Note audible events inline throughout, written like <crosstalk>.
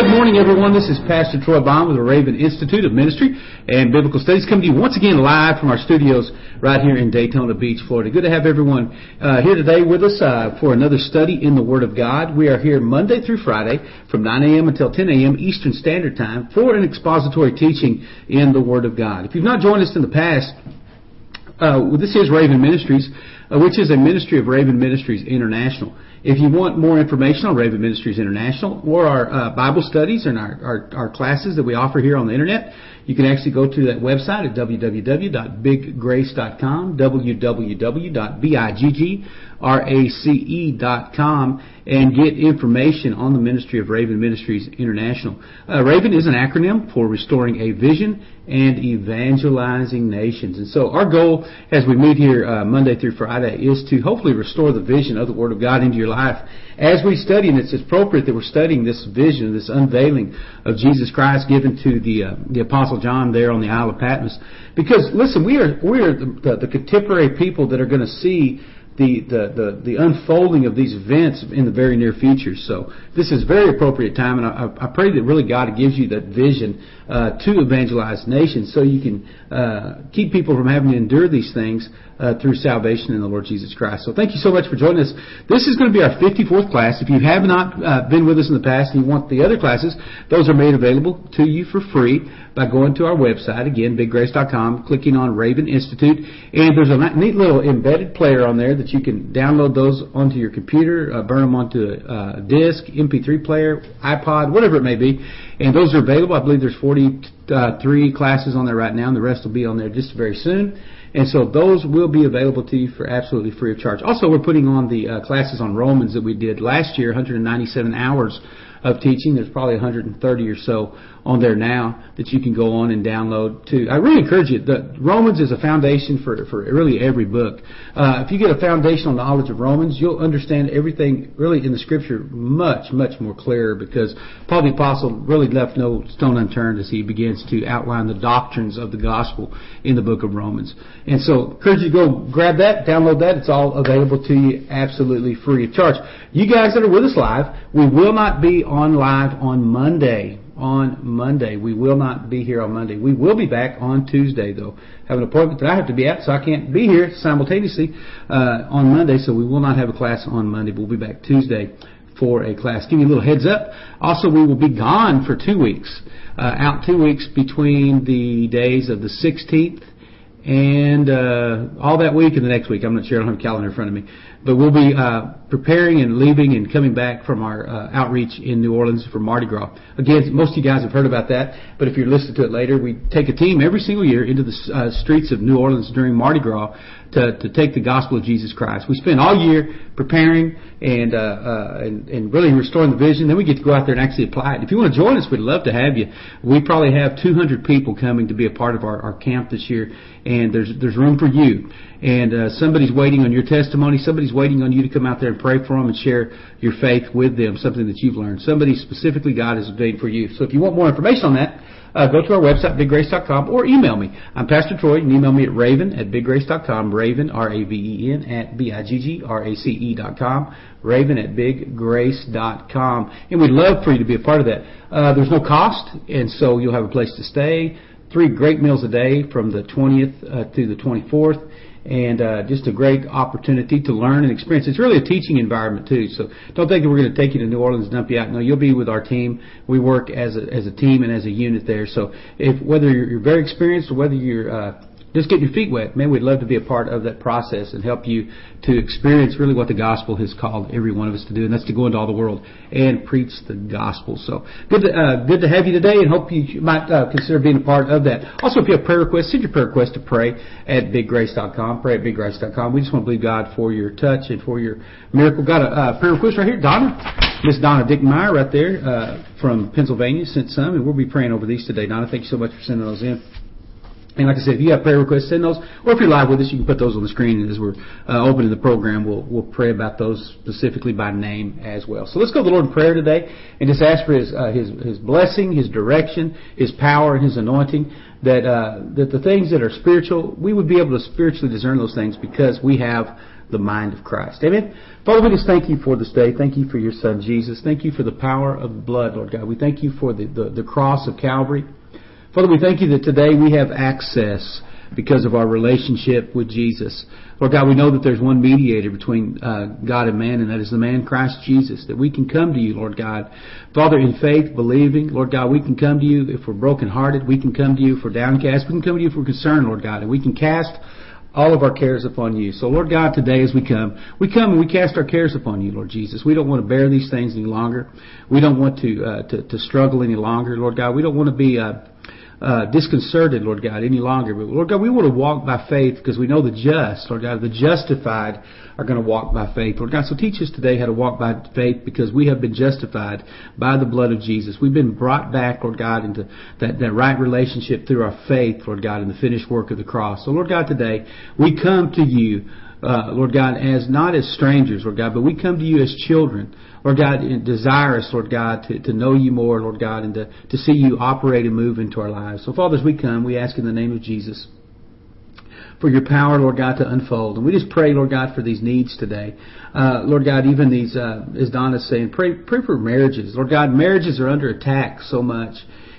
Good morning, everyone. This is Pastor Troy Bond with the Raven Institute of Ministry and Biblical Studies coming to you once again live from our studios right here in Daytona Beach, Florida. Good to have everyone uh, here today with us uh, for another study in the Word of God. We are here Monday through Friday from 9 a.m. until 10 a.m. Eastern Standard Time for an expository teaching in the Word of God. If you've not joined us in the past, uh, this is Raven Ministries, uh, which is a ministry of Raven Ministries International. If you want more information on Raven Ministries International or our uh, Bible studies and our, our, our, classes that we offer here on the internet, you can actually go to that website at www.biggrace.com, www.biggrace.com, and get information on the ministry of Raven Ministries International. Uh, Raven is an acronym for Restoring a Vision and Evangelizing Nations. And so our goal as we meet here uh, Monday through Friday is to hopefully restore the vision of the Word of God into your life. As we study, and it's appropriate that we're studying this vision, this unveiling of Jesus Christ given to the uh, the Apostle John there on the Isle of Patmos. Because listen, we are we are the, the, the contemporary people that are going to see the, the, the, the, unfolding of these events in the very near future. So this is very appropriate time, and I, I pray that really God gives you that vision uh, to evangelize nations so you can uh, keep people from having to endure these things uh, through salvation in the Lord Jesus Christ. So thank you so much for joining us. This is going to be our 54th class. If you have not uh, been with us in the past and you want the other classes, those are made available to you for free by going to our website, again, biggrace.com, clicking on Raven Institute, and there's a neat little embedded player on there that you can download those onto your computer, uh, burn them onto a, a disk, MP3 player, iPod, whatever it may be, and those are available. I believe there's 43 classes on there right now, and the rest will be on there just very soon. And so those will be available to you for absolutely free of charge. Also, we're putting on the uh, classes on Romans that we did last year, 197 hours of teaching. There's probably 130 or so on there now that you can go on and download too. I really encourage you. The Romans is a foundation for for really every book. Uh, if you get a foundational knowledge of Romans, you'll understand everything really in the Scripture much much more clearer because Paul the apostle really left no stone unturned as he begins to outline the doctrines of the gospel in the book of Romans. And so, encourage you to go grab that, download that. It's all available to you absolutely free of charge. You guys that are with us live, we will not be on live on Monday on Monday. We will not be here on Monday. We will be back on Tuesday, though. I Have an appointment that I have to be at, so I can't be here simultaneously uh, on Monday. So we will not have a class on Monday. We'll be back Tuesday for a class. Give you a little heads up. Also, we will be gone for two weeks. Uh, out two weeks between the days of the 16th and uh, all that week and the next week. I'm not sure. I don't have a calendar in front of me. But we'll be uh, preparing and leaving and coming back from our uh, outreach in New Orleans for Mardi Gras. Again, most of you guys have heard about that, but if you're listening to it later, we take a team every single year into the uh, streets of New Orleans during Mardi Gras to, to take the gospel of Jesus Christ. We spend all year preparing and, uh, uh, and, and really restoring the vision. Then we get to go out there and actually apply it. If you want to join us, we'd love to have you. We probably have 200 people coming to be a part of our, our camp this year, and there's there's room for you. And uh, somebody's waiting on your testimony. Somebody's waiting on you to come out there and pray for them and share your faith with them, something that you've learned. Somebody specifically God has ordained for you. So if you want more information on that, uh, go to our website, biggrace.com, or email me. I'm Pastor Troy. You can email me at raven at biggrace.com, raven, R-A-V-E-N, at B-I-G-G-R-A-C-E dot com, raven at biggrace.com. And we'd love for you to be a part of that. Uh, there's no cost, and so you'll have a place to stay. Three great meals a day from the 20th uh, to the 24th and uh, just a great opportunity to learn and experience. It's really a teaching environment too. So don't think that we're going to take you to New Orleans and dump you out. No, you'll be with our team. We work as a, as a team and as a unit there. So if whether you're, you're very experienced or whether you're uh, just getting your feet wet. Man, we'd love to be a part of that process and help you to experience really what the gospel has called every one of us to do, and that's to go into all the world and preach the gospel. So good, to, uh, good to have you today, and hope you might uh, consider being a part of that. Also, if you have prayer requests, send your prayer request to pray at biggrace.com. Pray at biggrace.com. We just want to believe God for your touch and for your miracle. Got a uh, prayer request right here, Donna, Miss Donna Dickmeyer, right there uh, from Pennsylvania, sent some, and we'll be praying over these today. Donna, thank you so much for sending those in. And like I said, if you have prayer requests, send those. Or if you're live with us, you can put those on the screen. And as we're uh, opening the program, we'll we'll pray about those specifically by name as well. So let's go to the Lord in prayer today and just ask for His uh, His His blessing, His direction, His power, and His anointing. That uh, that the things that are spiritual, we would be able to spiritually discern those things because we have the mind of Christ. Amen. Father, we just thank you for this day. Thank you for your Son Jesus. Thank you for the power of the blood, Lord God. We thank you for the, the, the cross of Calvary. Father, we thank you that today we have access because of our relationship with Jesus. Lord God, we know that there's one mediator between uh, God and man, and that is the man Christ Jesus, that we can come to you, Lord God. Father, in faith, believing, Lord God, we can come to you if we're brokenhearted. We can come to you we're downcast. We can come to you if we're concerned, Lord God, and we can cast all of our cares upon you. So, Lord God, today as we come, we come and we cast our cares upon you, Lord Jesus. We don't want to bear these things any longer. We don't want to uh, to, to struggle any longer, Lord God. We don't want to be uh, uh, disconcerted, Lord God, any longer. But Lord God, we want to walk by faith because we know the just, Lord God, the justified are going to walk by faith. Lord God, so teach us today how to walk by faith because we have been justified by the blood of Jesus. We've been brought back, Lord God, into that, that right relationship through our faith, Lord God, in the finished work of the cross. So Lord God, today we come to you uh, Lord God, as not as strangers, Lord God, but we come to you as children, Lord God, desirous, Lord God, to, to know you more, Lord God, and to, to see you operate and move into our lives. So, Father, as we come, we ask in the name of Jesus for your power, Lord God, to unfold. And we just pray, Lord God, for these needs today. Uh, Lord God, even these, uh, as Donna's saying, pray, pray for marriages. Lord God, marriages are under attack so much.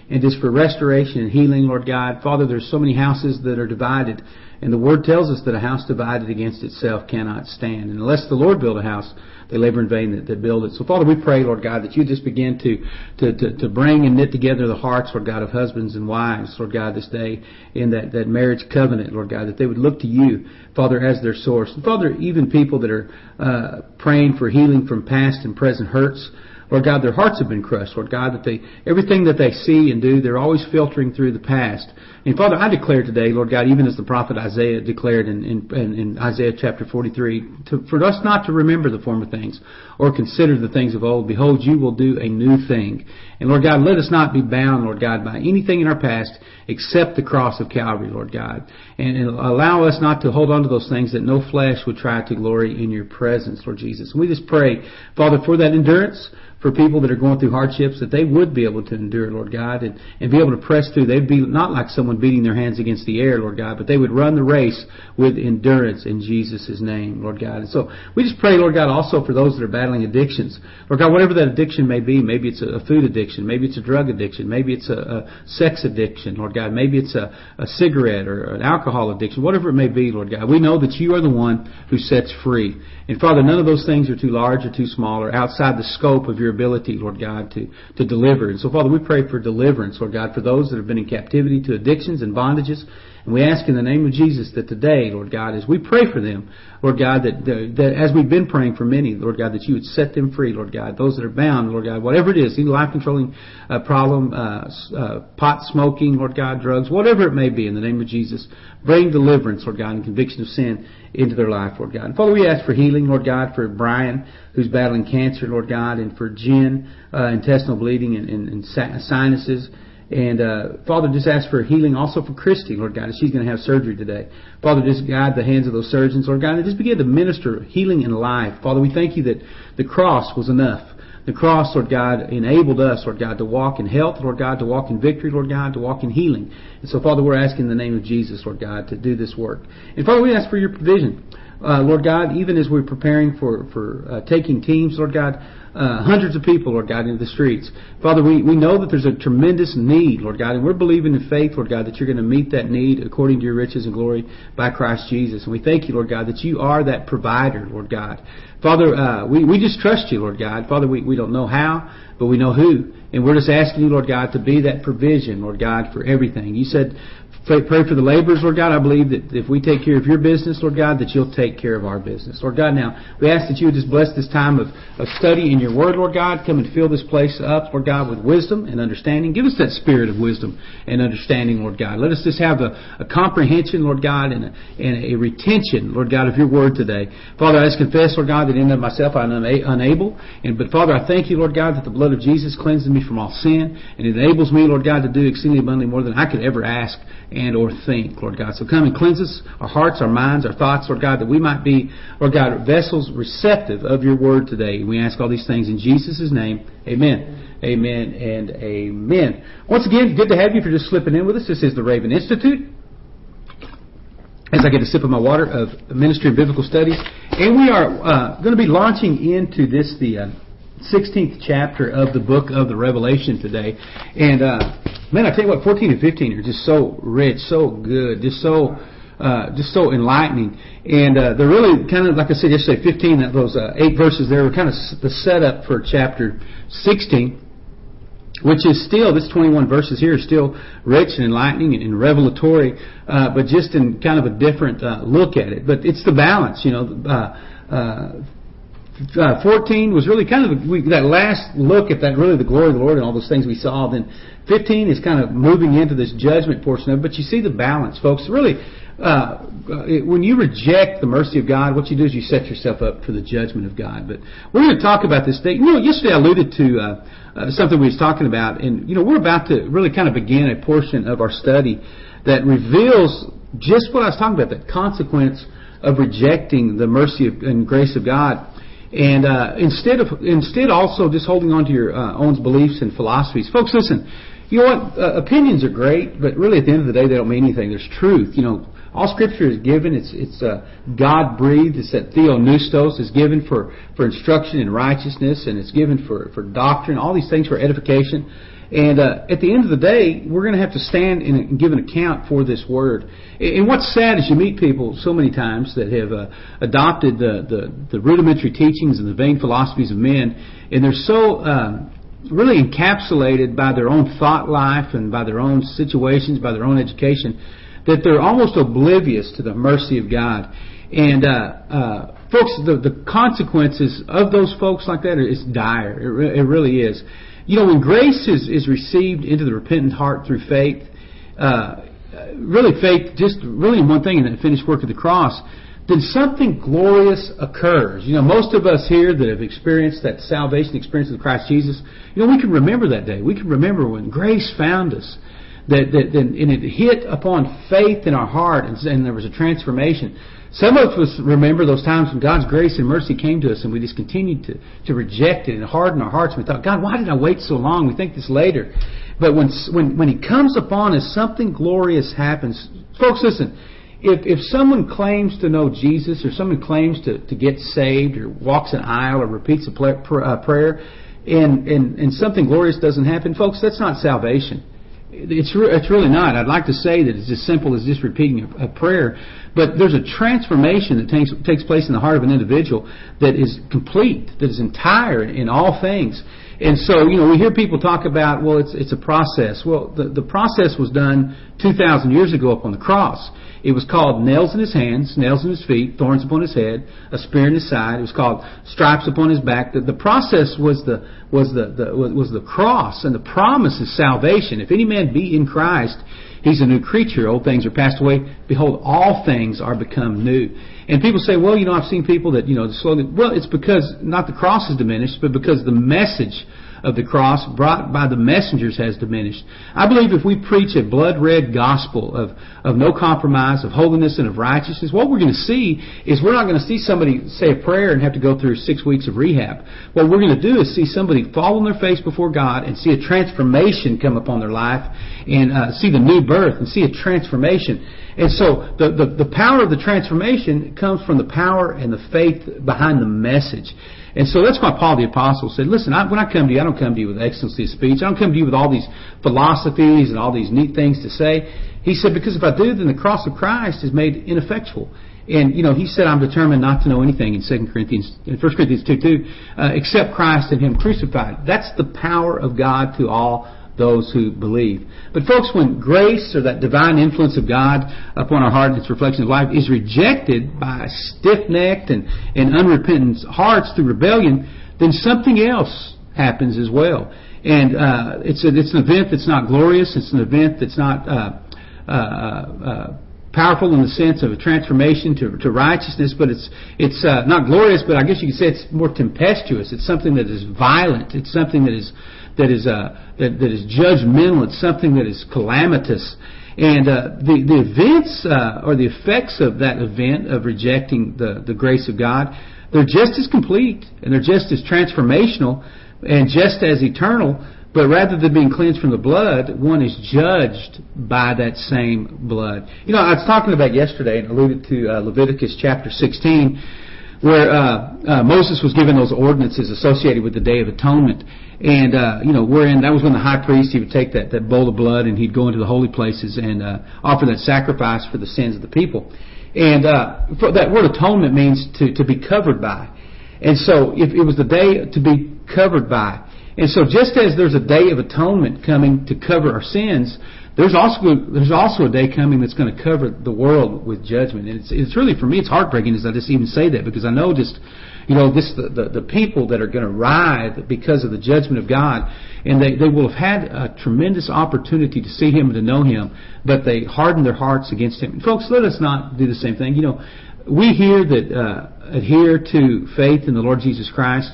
And just for restoration and healing, Lord God. Father, there's so many houses that are divided. And the Word tells us that a house divided against itself cannot stand. And unless the Lord build a house, they labor in vain that, that build it. So Father, we pray, Lord God, that you just begin to, to, to, to bring and knit together the hearts, Lord God, of husbands and wives, Lord God, this day in that, that marriage covenant, Lord God, that they would look to you, Father, as their source. And Father, even people that are uh, praying for healing from past and present hurts, Lord God, their hearts have been crushed. Lord God, that they everything that they see and do, they're always filtering through the past. And Father, I declare today, Lord God, even as the prophet Isaiah declared in, in, in Isaiah chapter 43, to, for us not to remember the former things or consider the things of old. Behold, you will do a new thing. And Lord God, let us not be bound, Lord God, by anything in our past except the cross of Calvary, Lord God. And, and allow us not to hold on to those things that no flesh would try to glory in your presence, Lord Jesus. And we just pray, Father, for that endurance, for people that are going through hardships, that they would be able to endure, Lord God, and, and be able to press through. They'd be not like someone beating their hands against the air, Lord God, but they would run the race with endurance in Jesus' name, Lord God. And so we just pray, Lord God, also for those that are battling addictions. Lord God, whatever that addiction may be, maybe it's a food addiction, maybe it's a drug addiction, maybe it's a, a sex addiction, Lord God, maybe it's a, a cigarette or an alcohol addiction, whatever it may be, Lord God. We know that you are the one who sets free. And Father, none of those things are too large or too small or outside the scope of your ability, Lord God, to, to deliver. And so Father, we pray for deliverance, Lord God, for those that have been in captivity to addictions and bondages. And we ask in the name of Jesus that today, Lord God, as we pray for them, Lord God, that, that as we've been praying for many, Lord God, that you would set them free, Lord God. Those that are bound, Lord God, whatever it is, any life controlling uh, problem, uh, uh, pot smoking, Lord God, drugs, whatever it may be, in the name of Jesus, bring deliverance, Lord God, and conviction of sin into their life, Lord God. And Father, we ask for healing, Lord God, for Brian, who's battling cancer, Lord God, and for Jen, uh, intestinal bleeding and, and, and sinuses. And uh, Father, just ask for healing also for Christy, Lord God, as she's going to have surgery today. Father, just guide the hands of those surgeons, Lord God, and just begin to minister healing and life. Father, we thank you that the cross was enough. The cross, Lord God, enabled us, Lord God, to walk in health, Lord God, to walk in victory, Lord God, to walk in healing. And so, Father, we're asking in the name of Jesus, Lord God, to do this work. And Father, we ask for your provision. Uh, Lord God, even as we're preparing for, for uh, taking teams, Lord God, uh, hundreds of people, Lord God, into the streets. Father, we, we know that there's a tremendous need, Lord God, and we're believing in faith, Lord God, that you're going to meet that need according to your riches and glory by Christ Jesus. And we thank you, Lord God, that you are that provider, Lord God. Father, uh, we, we just trust you, Lord God. Father, we, we don't know how, but we know who. And we're just asking you, Lord God, to be that provision, Lord God, for everything. You said, Pray for the laborers, Lord God. I believe that if we take care of your business, Lord God, that you'll take care of our business. Lord God, now, we ask that you would just bless this time of, of study in your word, Lord God. Come and fill this place up, Lord God, with wisdom and understanding. Give us that spirit of wisdom and understanding, Lord God. Let us just have a, a comprehension, Lord God, and a, and a retention, Lord God, of your word today. Father, I just confess, Lord God, that in and of myself I'm unable. And, but Father, I thank you, Lord God, that the blood of Jesus cleanses me from all sin and enables me, Lord God, to do exceedingly abundantly more than I could ever ask and or think, Lord God. So come and cleanse us, our hearts, our minds, our thoughts, Lord God, that we might be, Lord God, vessels receptive of your word today. We ask all these things in Jesus' name. Amen. Amen and amen. Once again, good to have you for just slipping in with us. This is the Raven Institute. As I get a sip of my water of Ministry of Biblical Studies, and we are uh, going to be launching into this the uh, 16th chapter of the book of the Revelation today. And uh, man, I tell you what, 14 and 15 are just so rich, so good, just so uh, just so enlightening. And uh, they're really kind of, like I said yesterday, 15, those uh, eight verses there were kind of the setup for chapter 16 which is still this 21 verses here is still rich and enlightening and, revelatory, uh, but just in kind of a different uh, look at it. But it's the balance, you know. Uh, uh, uh 14 was really kind of we, that last look at that really the glory of the Lord and all those things we saw. Then 15 is kind of moving into this judgment portion of it. But you see the balance, folks. Really, uh, it, when you reject the mercy of God, what you do is you set yourself up for the judgment of God. But we're going to talk about this thing. You know, yesterday I alluded to uh, uh, something we was talking about, and you know, we're about to really kind of begin a portion of our study that reveals just what I was talking about—that consequence of rejecting the mercy of, and grace of God. And uh, instead of instead also just holding on to your uh, own beliefs and philosophies, folks, listen. You know what? Uh, opinions are great, but really at the end of the day, they don't mean anything. There's truth. You know, all Scripture is given. It's it's uh, God breathed. It's that theopneustos is given for for instruction in righteousness, and it's given for for doctrine. All these things for edification. And uh, at the end of the day, we're going to have to stand and give an account for this word. And what's sad is you meet people so many times that have uh, adopted the, the, the rudimentary teachings and the vain philosophies of men, and they're so um, really encapsulated by their own thought life and by their own situations, by their own education, that they're almost oblivious to the mercy of God. And uh, uh, folks, the, the consequences of those folks like that is dire. It, re- it really is. You know, when grace is, is received into the repentant heart through faith, uh, really faith, just really one thing, in the finished work of the cross, then something glorious occurs. You know, most of us here that have experienced that salvation experience with Christ Jesus, you know, we can remember that day. We can remember when grace found us that, that and it hit upon faith in our heart, and, and there was a transformation. Some of us remember those times when God's grace and mercy came to us and we just continued to, to reject it and harden our hearts. We thought, God, why did I wait so long? We think this later. But when, when, when He comes upon us, something glorious happens. Folks, listen. If, if someone claims to know Jesus or someone claims to, to get saved or walks an aisle or repeats a uh, prayer and, and, and something glorious doesn't happen, folks, that's not salvation. It's, re- it's really not. I'd like to say that it's as simple as just repeating a, a prayer, but there's a transformation that takes, takes place in the heart of an individual that is complete, that is entire in all things. And so, you know, we hear people talk about, well, it's, it's a process. Well, the, the process was done 2,000 years ago up on the cross. It was called nails in his hands, nails in his feet, thorns upon his head, a spear in his side. It was called stripes upon his back. The, the process was the was the, the was the cross, and the promise is salvation. If any man be in Christ, he's a new creature. Old things are passed away. Behold, all things are become new. And people say, well, you know, I've seen people that you know slowly. Well, it's because not the cross is diminished, but because the message of the cross brought by the messengers has diminished. I believe if we preach a blood red gospel of, of no compromise, of holiness, and of righteousness, what we're going to see is we're not going to see somebody say a prayer and have to go through six weeks of rehab. What we're going to do is see somebody fall on their face before God and see a transformation come upon their life and uh, see the new birth and see a transformation. And so the, the, the power of the transformation comes from the power and the faith behind the message. And so that's why Paul the Apostle said, listen, I, when I come to you, I don't come to you with excellency of speech. I don't come to you with all these philosophies and all these neat things to say. He said, because if I do, then the cross of Christ is made ineffectual. And, you know, he said, I'm determined not to know anything in 2 Corinthians, in 1 Corinthians 2, 2, uh, except Christ and Him crucified. That's the power of God to all those who believe. But folks, when grace or that divine influence of God upon our heart and its reflection of life is rejected by stiff-necked and, and unrepentant hearts through rebellion, then something else happens as well. And uh, it's, a, it's an event that's not glorious. It's an event that's not uh, uh, uh powerful in the sense of a transformation to, to righteousness, but it's it's uh, not glorious. But I guess you could say it's more tempestuous. It's something that is violent. It's something that is that is uh, that, that is judgmental. It's something that is calamitous. And uh, the the events uh, or the effects of that event of rejecting the the grace of God, they're just as complete and they're just as transformational and just as eternal. But rather than being cleansed from the blood, one is judged by that same blood. You know, I was talking about yesterday and alluded to uh, Leviticus chapter 16 where uh, uh, Moses was given those ordinances associated with the Day of Atonement, and uh, you know, wherein that was when the high priest he would take that that bowl of blood and he'd go into the holy places and uh, offer that sacrifice for the sins of the people, and uh, for that word atonement means to to be covered by, and so if it was the day to be covered by, and so just as there's a day of atonement coming to cover our sins, there's also there's also a day coming that's going to cover the world with judgment, and it's it's really for me it's heartbreaking as I just even say that because I know just you know this the the, the people that are going to writhe because of the judgment of God, and they they will have had a tremendous opportunity to see Him and to know Him, but they harden their hearts against Him. And folks, let us not do the same thing. You know, we here that uh, adhere to faith in the Lord Jesus Christ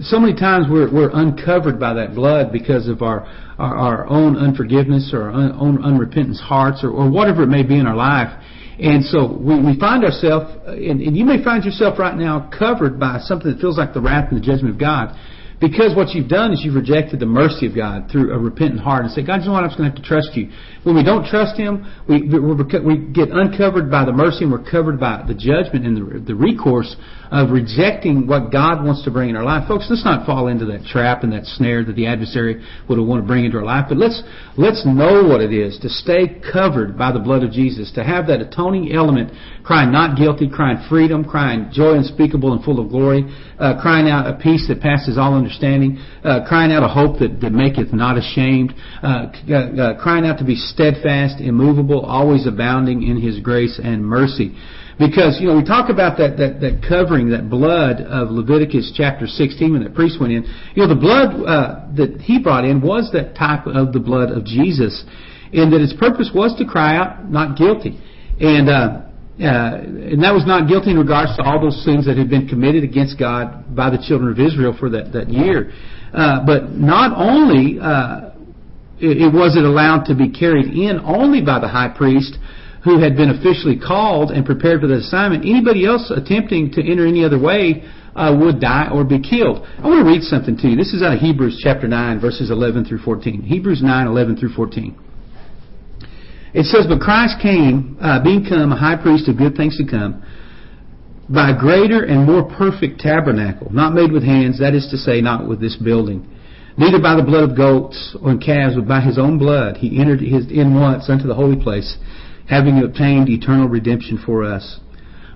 so many times we're, we're uncovered by that blood because of our, our, our own unforgiveness or our own unrepentant hearts or, or whatever it may be in our life. And so we, we find ourselves, and, and you may find yourself right now covered by something that feels like the wrath and the judgment of God. Because what you've done is you've rejected the mercy of God through a repentant heart and say, God, you know what? I'm just going to have to trust you. When we don't trust Him, we, we get uncovered by the mercy and we're covered by the judgment and the, the recourse of rejecting what God wants to bring in our life. Folks, let's not fall into that trap and that snare that the adversary would want to bring into our life, but let's, let's know what it is to stay covered by the blood of Jesus, to have that atoning element, crying not guilty, crying freedom, crying joy unspeakable and full of glory, uh, crying out a peace that passes all understanding, uh, crying out a hope that, that maketh not ashamed, uh, uh, crying out to be steadfast, immovable, always abounding in His grace and mercy. Because, you know, we talk about that, that, that covering, that blood of Leviticus chapter 16 when that priest went in. You know, the blood uh, that he brought in was that type of the blood of Jesus, and that its purpose was to cry out, not guilty. And, uh, uh, and that was not guilty in regards to all those sins that had been committed against God by the children of Israel for that, that year. Uh, but not only uh, it, it was it allowed to be carried in only by the high priest, who had been officially called and prepared for the assignment. Anybody else attempting to enter any other way uh, would die or be killed. I want to read something to you. This is out of Hebrews chapter 9, verses 11 through 14. Hebrews 9, 11 through 14. It says, But Christ came, uh, being come a high priest of good things to come, by a greater and more perfect tabernacle, not made with hands, that is to say, not with this building. Neither by the blood of goats or calves, but by his own blood he entered his in once unto the holy place, having obtained eternal redemption for us.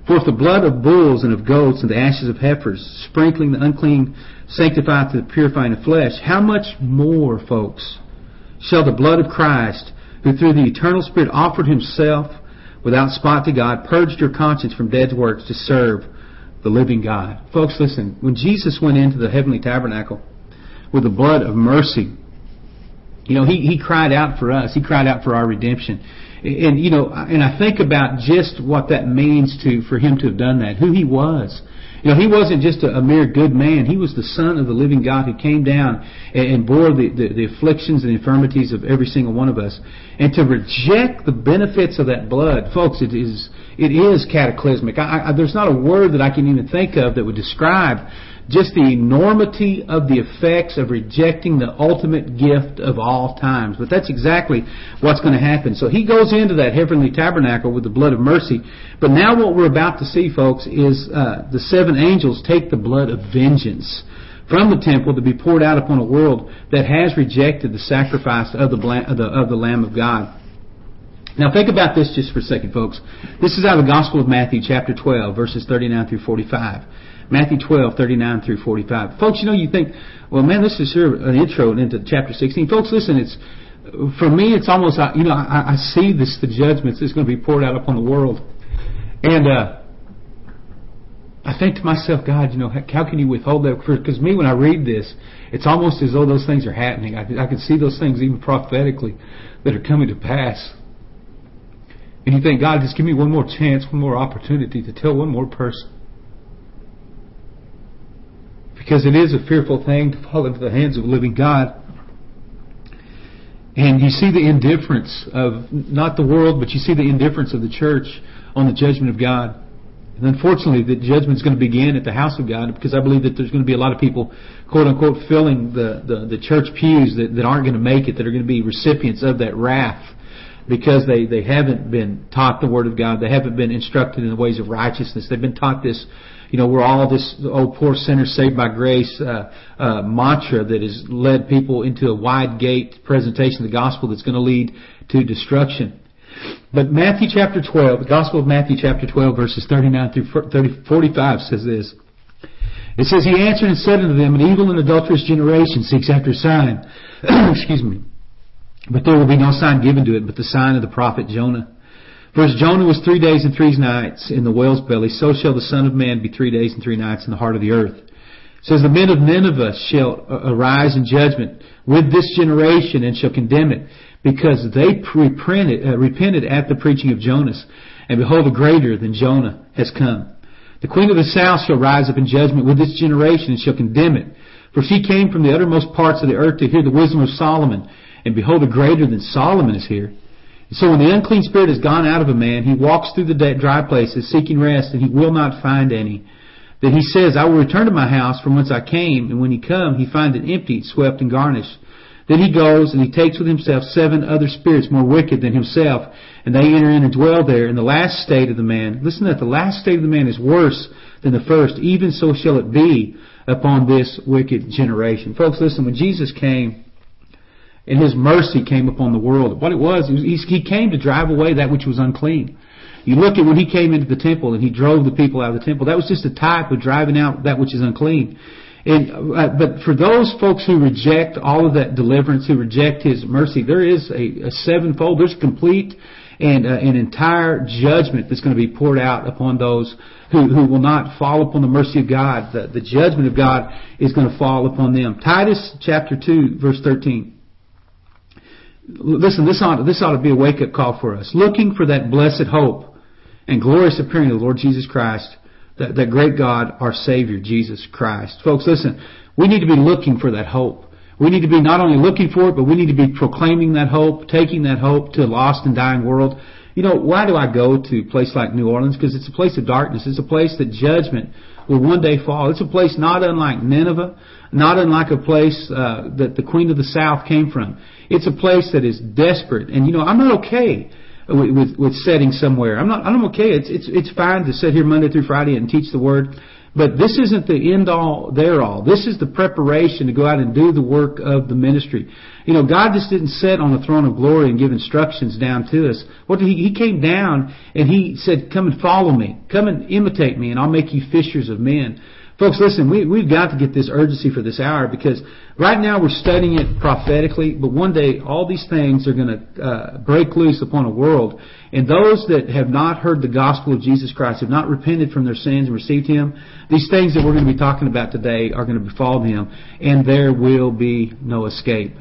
For if the blood of bulls and of goats and the ashes of heifers, sprinkling the unclean, sanctify to the purifying of flesh, how much more, folks, shall the blood of Christ, who through the eternal Spirit offered himself without spot to God, purged your conscience from dead works to serve the living God. Folks, listen, when Jesus went into the heavenly tabernacle with the blood of mercy, you know, he, he cried out for us. He cried out for our redemption. And you know, and I think about just what that means to for him to have done that, who he was. You know, he wasn't just a, a mere good man. He was the Son of the living God who came down and, and bore the, the, the afflictions and infirmities of every single one of us. And to reject the benefits of that blood, folks, it is it is cataclysmic. I, I, there's not a word that I can even think of that would describe just the enormity of the effects of rejecting the ultimate gift of all times. But that's exactly what's going to happen. So he goes into that heavenly tabernacle with the blood of mercy. But now what we're about to see, folks, is uh, the seven angels take the blood of vengeance from the temple to be poured out upon a world that has rejected the sacrifice of the, of the, of the Lamb of God. Now think about this just for a second, folks. This is out of the Gospel of Matthew, chapter 12, verses 39 through 45. Matthew 12, 39 through 45. Folks, you know, you think, well, man, this is sure an intro into chapter 16. Folks, listen, it's, for me, it's almost, you know, I, I see this, the judgments that's going to be poured out upon the world. And, uh, I think to myself, God, you know, how can you withhold that? Because me, when I read this, it's almost as though those things are happening. I, I can see those things even prophetically that are coming to pass. And you think, God, just give me one more chance, one more opportunity to tell one more person. Because it is a fearful thing to fall into the hands of a living God. And you see the indifference of, not the world, but you see the indifference of the church on the judgment of God. And unfortunately, the judgment is going to begin at the house of God because I believe that there's going to be a lot of people, quote unquote, filling the, the, the church pews that, that aren't going to make it, that are going to be recipients of that wrath because they, they haven't been taught the Word of God. They haven't been instructed in the ways of righteousness. They've been taught this, you know, we're all this, oh, poor sinner saved by grace uh, uh, mantra that has led people into a wide gate presentation of the gospel that's going to lead to destruction. But Matthew chapter 12, the Gospel of Matthew chapter 12 verses 39 through 30, 45 says this. It says, He answered and said unto them, An evil and adulterous generation seeks after a sign. <clears throat> Excuse me. But there will be no sign given to it but the sign of the prophet Jonah. For as Jonah was three days and three nights in the whale's belly, so shall the Son of Man be three days and three nights in the heart of the earth. It says, The men of Nineveh shall arise in judgment with this generation and shall condemn it because they repented, uh, repented at the preaching of Jonas, and behold, a greater than Jonah has come. The queen of the south shall rise up in judgment with this generation and shall condemn it. For she came from the uttermost parts of the earth to hear the wisdom of Solomon, and behold, a greater than Solomon is here. So when the unclean spirit has gone out of a man, he walks through the dry places seeking rest, and he will not find any. Then he says, I will return to my house from whence I came, and when he come, he find it empty, swept, and garnished. Then he goes and he takes with himself seven other spirits more wicked than himself, and they enter in and dwell there. And the last state of the man, listen that, the last state of the man is worse than the first. Even so shall it be upon this wicked generation. Folks, listen, when Jesus came, and his mercy came upon the world, what it was, he came to drive away that which was unclean. You look at when he came into the temple and he drove the people out of the temple, that was just a type of driving out that which is unclean. And, uh, but for those folks who reject all of that deliverance, who reject His mercy, there is a, a sevenfold, there's complete and uh, an entire judgment that's going to be poured out upon those who, who will not fall upon the mercy of God. The, the judgment of God is going to fall upon them. Titus chapter 2, verse 13. Listen, this ought, this ought to be a wake up call for us. Looking for that blessed hope and glorious appearing of the Lord Jesus Christ that, that great God, our Savior, Jesus Christ. Folks, listen, we need to be looking for that hope. We need to be not only looking for it, but we need to be proclaiming that hope, taking that hope to a lost and dying world. You know, why do I go to a place like New Orleans? Because it's a place of darkness. It's a place that judgment will one day fall. It's a place not unlike Nineveh, not unlike a place uh, that the Queen of the South came from. It's a place that is desperate. And you know, I'm not okay with, with, with setting somewhere. I'm not. I'm okay. It's it's it's fine to sit here Monday through Friday and teach the word, but this isn't the end all there all. This is the preparation to go out and do the work of the ministry. You know, God just didn't sit on the throne of glory and give instructions down to us. What he he came down and he said, "Come and follow me. Come and imitate me, and I'll make you fishers of men." Folks, listen, we, we've got to get this urgency for this hour because right now we're studying it prophetically, but one day all these things are going to uh, break loose upon a world. And those that have not heard the gospel of Jesus Christ, have not repented from their sins and received Him, these things that we're going to be talking about today are going to befall them, and there will be no escape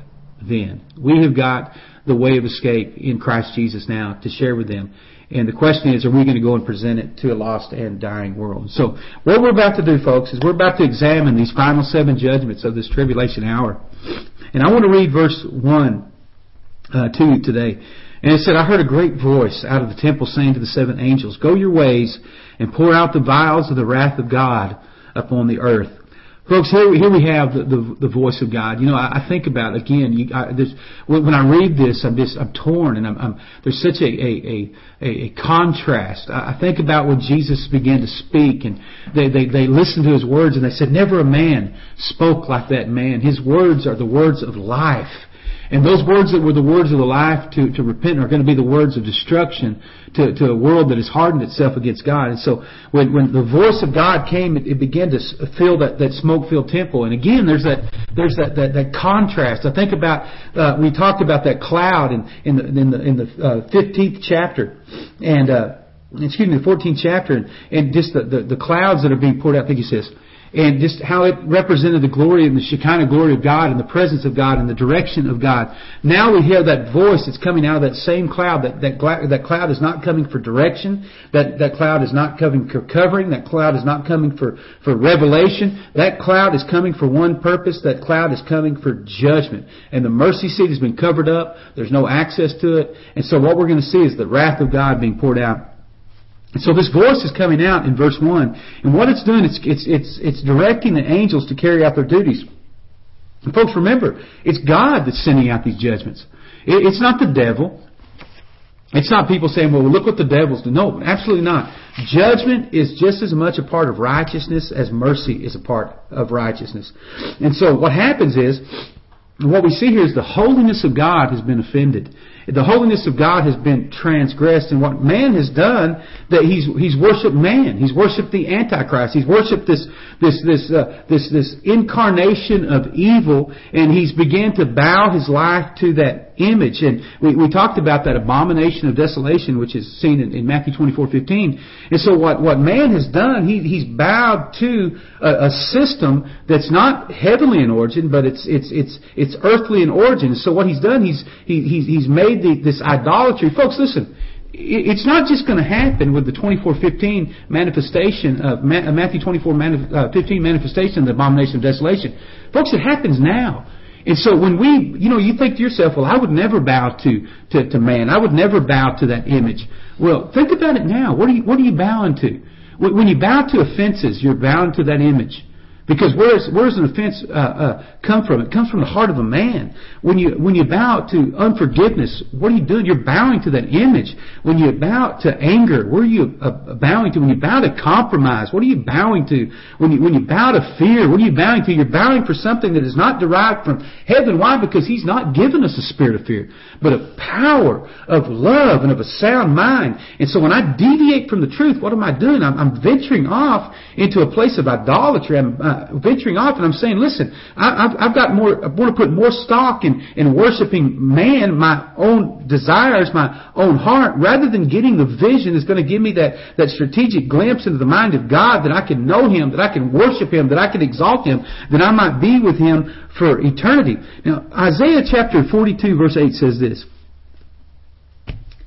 then. We have got the way of escape in Christ Jesus now to share with them. And the question is, are we going to go and present it to a lost and dying world? So what we're about to do, folks, is we're about to examine these final seven judgments of this tribulation hour. And I want to read verse 1 uh, to you today. And it said, I heard a great voice out of the temple saying to the seven angels, Go your ways and pour out the vials of the wrath of God upon the earth. Folks, here, here we have the, the, the voice of God. You know, I, I think about again. You, I, this, when, when I read this, I'm just I'm torn, and I'm, I'm there's such a a, a, a contrast. I, I think about when Jesus began to speak, and they, they they listened to his words, and they said, "Never a man spoke like that man. His words are the words of life." And those words that were the words of the life to, to repent are going to be the words of destruction to, to a world that has hardened itself against God. And so when, when the voice of God came, it, it began to fill that, that smoke-filled temple. And again, there's that, there's that, that, that contrast. I think about, uh, we talked about that cloud in, in the, in the, in the uh, 15th chapter. And, uh, excuse me, the 14th chapter, and, and just the, the, the clouds that are being poured out. I think he says, and just how it represented the glory and the Shekinah glory of God and the presence of God and the direction of God. Now we hear that voice that's coming out of that same cloud. That that, that cloud is not coming for direction. That that cloud is not coming for covering. That cloud is not coming for for revelation. That cloud is coming for one purpose. That cloud is coming for judgment. And the mercy seat has been covered up. There's no access to it. And so what we're going to see is the wrath of God being poured out and so this voice is coming out in verse 1. And what it's doing, it's, it's, it's, it's directing the angels to carry out their duties. And folks, remember, it's God that's sending out these judgments. It, it's not the devil. It's not people saying, well, look what the devils do. No, absolutely not. Judgment is just as much a part of righteousness as mercy is a part of righteousness. And so what happens is, what we see here is the holiness of God has been offended the holiness of God has been transgressed, and what man has done, that he's he's worshipped man. He's worshipped the Antichrist. He's worshipped this this this uh, this this incarnation of evil, and he's began to bow his life to that image. And we, we talked about that abomination of desolation, which is seen in, in Matthew twenty four fifteen. And so what what man has done, he he's bowed to a, a system that's not heavenly in origin, but it's it's it's it's earthly in origin. So what he's done, he's he, he's he's made the, this idolatry. Folks, listen. It's not just going to happen with the 24:15 manifestation of uh, Matthew 24:15 uh, manifestation of the abomination of desolation. Folks, it happens now. And so when we, you know, you think to yourself, well, I would never bow to, to, to man. I would never bow to that image. Well, think about it now. What are you, what are you bowing to? When you bow to offenses, you're bowing to that image. Because where's where's an offense uh, uh, come from? It comes from the heart of a man. When you when you bow to unforgiveness, what are you doing? You're bowing to that image. When you bow to anger, where are you uh, bowing to? When you bow to compromise, what are you bowing to? When you when you bow to fear, what are you bowing to? You're bowing for something that is not derived from heaven. Why? Because He's not given us a spirit of fear, but of power, of love, and of a sound mind. And so when I deviate from the truth, what am I doing? I'm, I'm venturing off into a place of idolatry. I'm uh, venturing off and I'm saying, listen, I, have I've got more, I want to put more stock in, in worshiping man, my own desires, my own heart, rather than getting the vision that's going to give me that, that strategic glimpse into the mind of God that I can know Him, that I can worship Him, that I can exalt Him, that I might be with Him for eternity. Now, Isaiah chapter 42 verse 8 says this.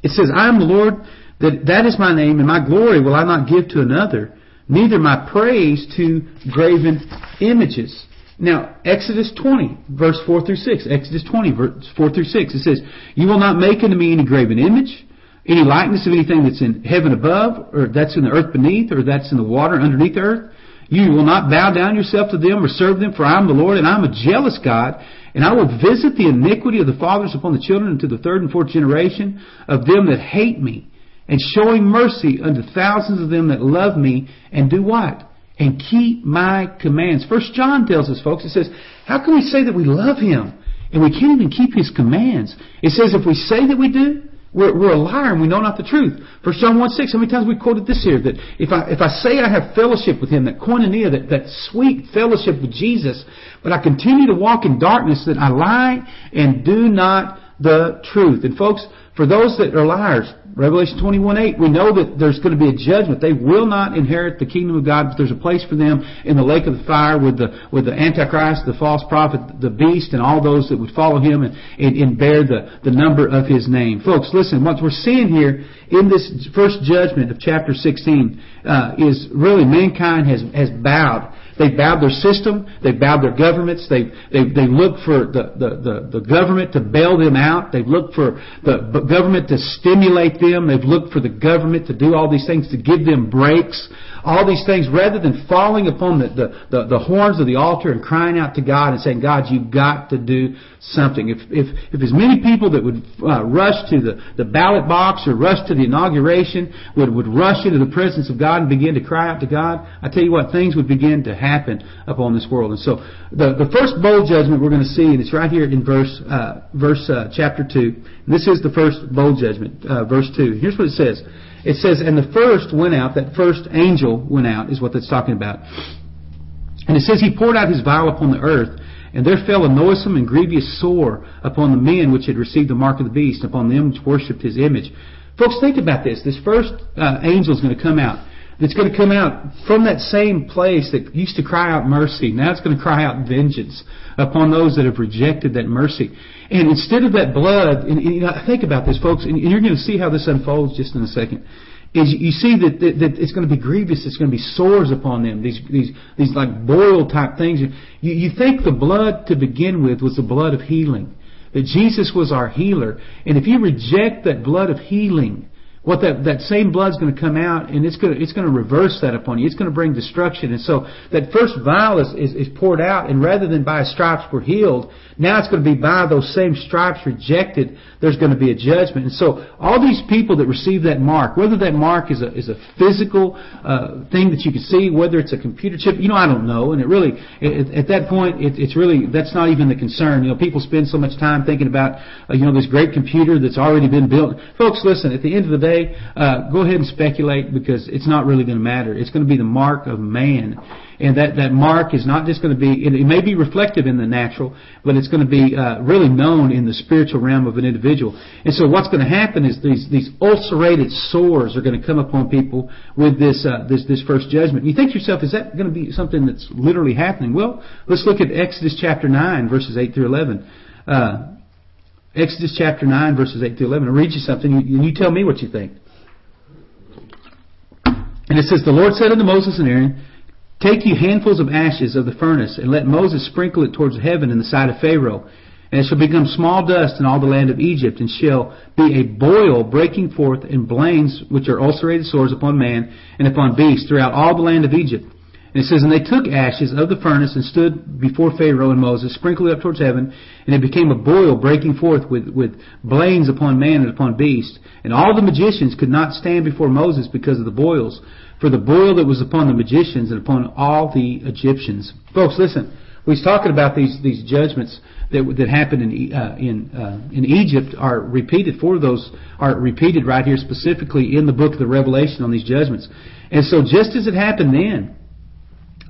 It says, I am the Lord, that, that is my name, and my glory will I not give to another neither my praise to graven images. Now, Exodus 20, verse 4 through 6. Exodus 20, verse 4 through 6. It says, You will not make unto me any graven image, any likeness of anything that's in heaven above, or that's in the earth beneath, or that's in the water underneath the earth. You will not bow down yourself to them or serve them, for I am the Lord, and I am a jealous God, and I will visit the iniquity of the fathers upon the children unto the third and fourth generation of them that hate me and showing mercy unto thousands of them that love me and do what? And keep my commands. First John tells us, folks, it says, how can we say that we love him and we can't even keep his commands? It says if we say that we do, we're, we're a liar and we know not the truth. First John 1 6, how many times we quoted this here? That if I, if I say I have fellowship with him, that koinonia, that, that sweet fellowship with Jesus, but I continue to walk in darkness, that I lie and do not the truth. And folks, for those that are liars, Revelation 21:8, we know that there's going to be a judgment. They will not inherit the kingdom of God, but there's a place for them in the lake of the fire with the with the Antichrist, the false prophet, the beast, and all those that would follow him and, and, and bear the, the number of his name. Folks, listen, what we're seeing here in this first judgment of chapter 16 uh, is really mankind has, has bowed They've bowed their system. They've bowed their governments. They've, they they looked for the, the, the, the government to bail them out. They've looked for the government to stimulate them. They've looked for the government to do all these things to give them breaks all these things rather than falling upon the, the, the, the, horns of the altar and crying out to God and saying, God, you've got to do something. If, if, if as many people that would uh, rush to the, the ballot box or rush to the inauguration would, would rush into the presence of God and begin to cry out to God, I tell you what, things would begin to happen upon this world. And so the, the first bowl judgment we're going to see, and it's right here in verse, uh, verse uh, chapter 2. this is the first bowl judgment, uh, verse 2. Here's what it says. It says, and the first went out, that first angel went out, is what that's talking about. And it says, he poured out his vial upon the earth, and there fell a noisome and grievous sore upon the men which had received the mark of the beast, upon them which worshipped his image. Folks, think about this. This first uh, angel is going to come out. It's going to come out from that same place that used to cry out mercy. Now it's going to cry out vengeance upon those that have rejected that mercy. And instead of that blood, and, and you know, think about this, folks, and you're going to see how this unfolds just in a second. Is you see that, that, that it's going to be grievous. It's going to be sores upon them. These these these like boil type things. You you think the blood to begin with was the blood of healing, that Jesus was our healer, and if you reject that blood of healing, what that, that same blood's going to come out and it's going to, it's going to reverse that upon you. It's going to bring destruction. And so that first vial is, is, is poured out and rather than by stripes we're healed, now it's going to be by those same stripes rejected, there's going to be a judgment. And so all these people that receive that mark, whether that mark is a, is a physical uh, thing that you can see, whether it's a computer chip, you know, I don't know. And it really, it, at that point, it, it's really, that's not even the concern. You know, people spend so much time thinking about, uh, you know, this great computer that's already been built. Folks, listen, at the end of the day, say, uh, go ahead and speculate because it's not really going to matter. It's going to be the mark of man. And that, that mark is not just going to be, it, it may be reflective in the natural, but it's going to be uh, really known in the spiritual realm of an individual. And so what's going to happen is these, these ulcerated sores are going to come upon people with this, uh, this, this first judgment. You think to yourself, is that going to be something that's literally happening? Well, let's look at Exodus chapter 9, verses 8 through 11. Uh, Exodus chapter 9, verses 8 through 11. I'll read you something, and you tell me what you think. And it says, The Lord said unto Moses and Aaron, Take you handfuls of ashes of the furnace, and let Moses sprinkle it towards heaven in the sight of Pharaoh. And it shall become small dust in all the land of Egypt, and shall be a boil breaking forth in blains, which are ulcerated sores upon man and upon beast, throughout all the land of Egypt. And it says, And they took ashes of the furnace and stood before Pharaoh and Moses, sprinkled it up towards heaven, and it became a boil breaking forth with, with blains upon man and upon beast. And all the magicians could not stand before Moses because of the boils, for the boil that was upon the magicians and upon all the Egyptians. Folks, listen. We're talking about these, these judgments that, that happened in, uh, in, uh, in Egypt are repeated for those, are repeated right here specifically in the book of the Revelation on these judgments. And so just as it happened then,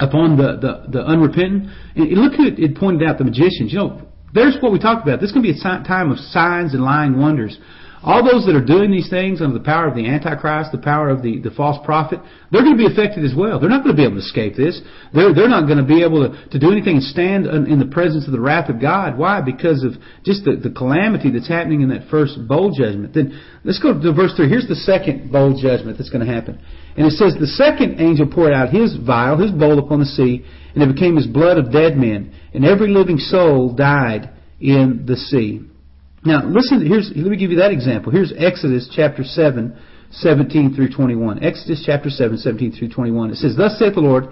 upon the, the, the unrepentant. And look who it, pointed out, the magicians. You know, there's what we talked about. This is going to be a time of signs and lying wonders. All those that are doing these things under the power of the Antichrist, the power of the, the false prophet, they're going to be affected as well. They're not going to be able to escape this. They're, they're not going to be able to, to do anything and stand in the presence of the wrath of God. Why? Because of just the, the calamity that's happening in that first bowl judgment. Then let's go to verse 3. Here's the second bowl judgment that's going to happen. And it says, The second angel poured out his vial, his bowl upon the sea, and it became as blood of dead men, and every living soul died in the sea. Now, listen, here's, let me give you that example. Here's Exodus chapter 7, 17 through 21. Exodus chapter 7, 17 through 21. It says, Thus saith the Lord,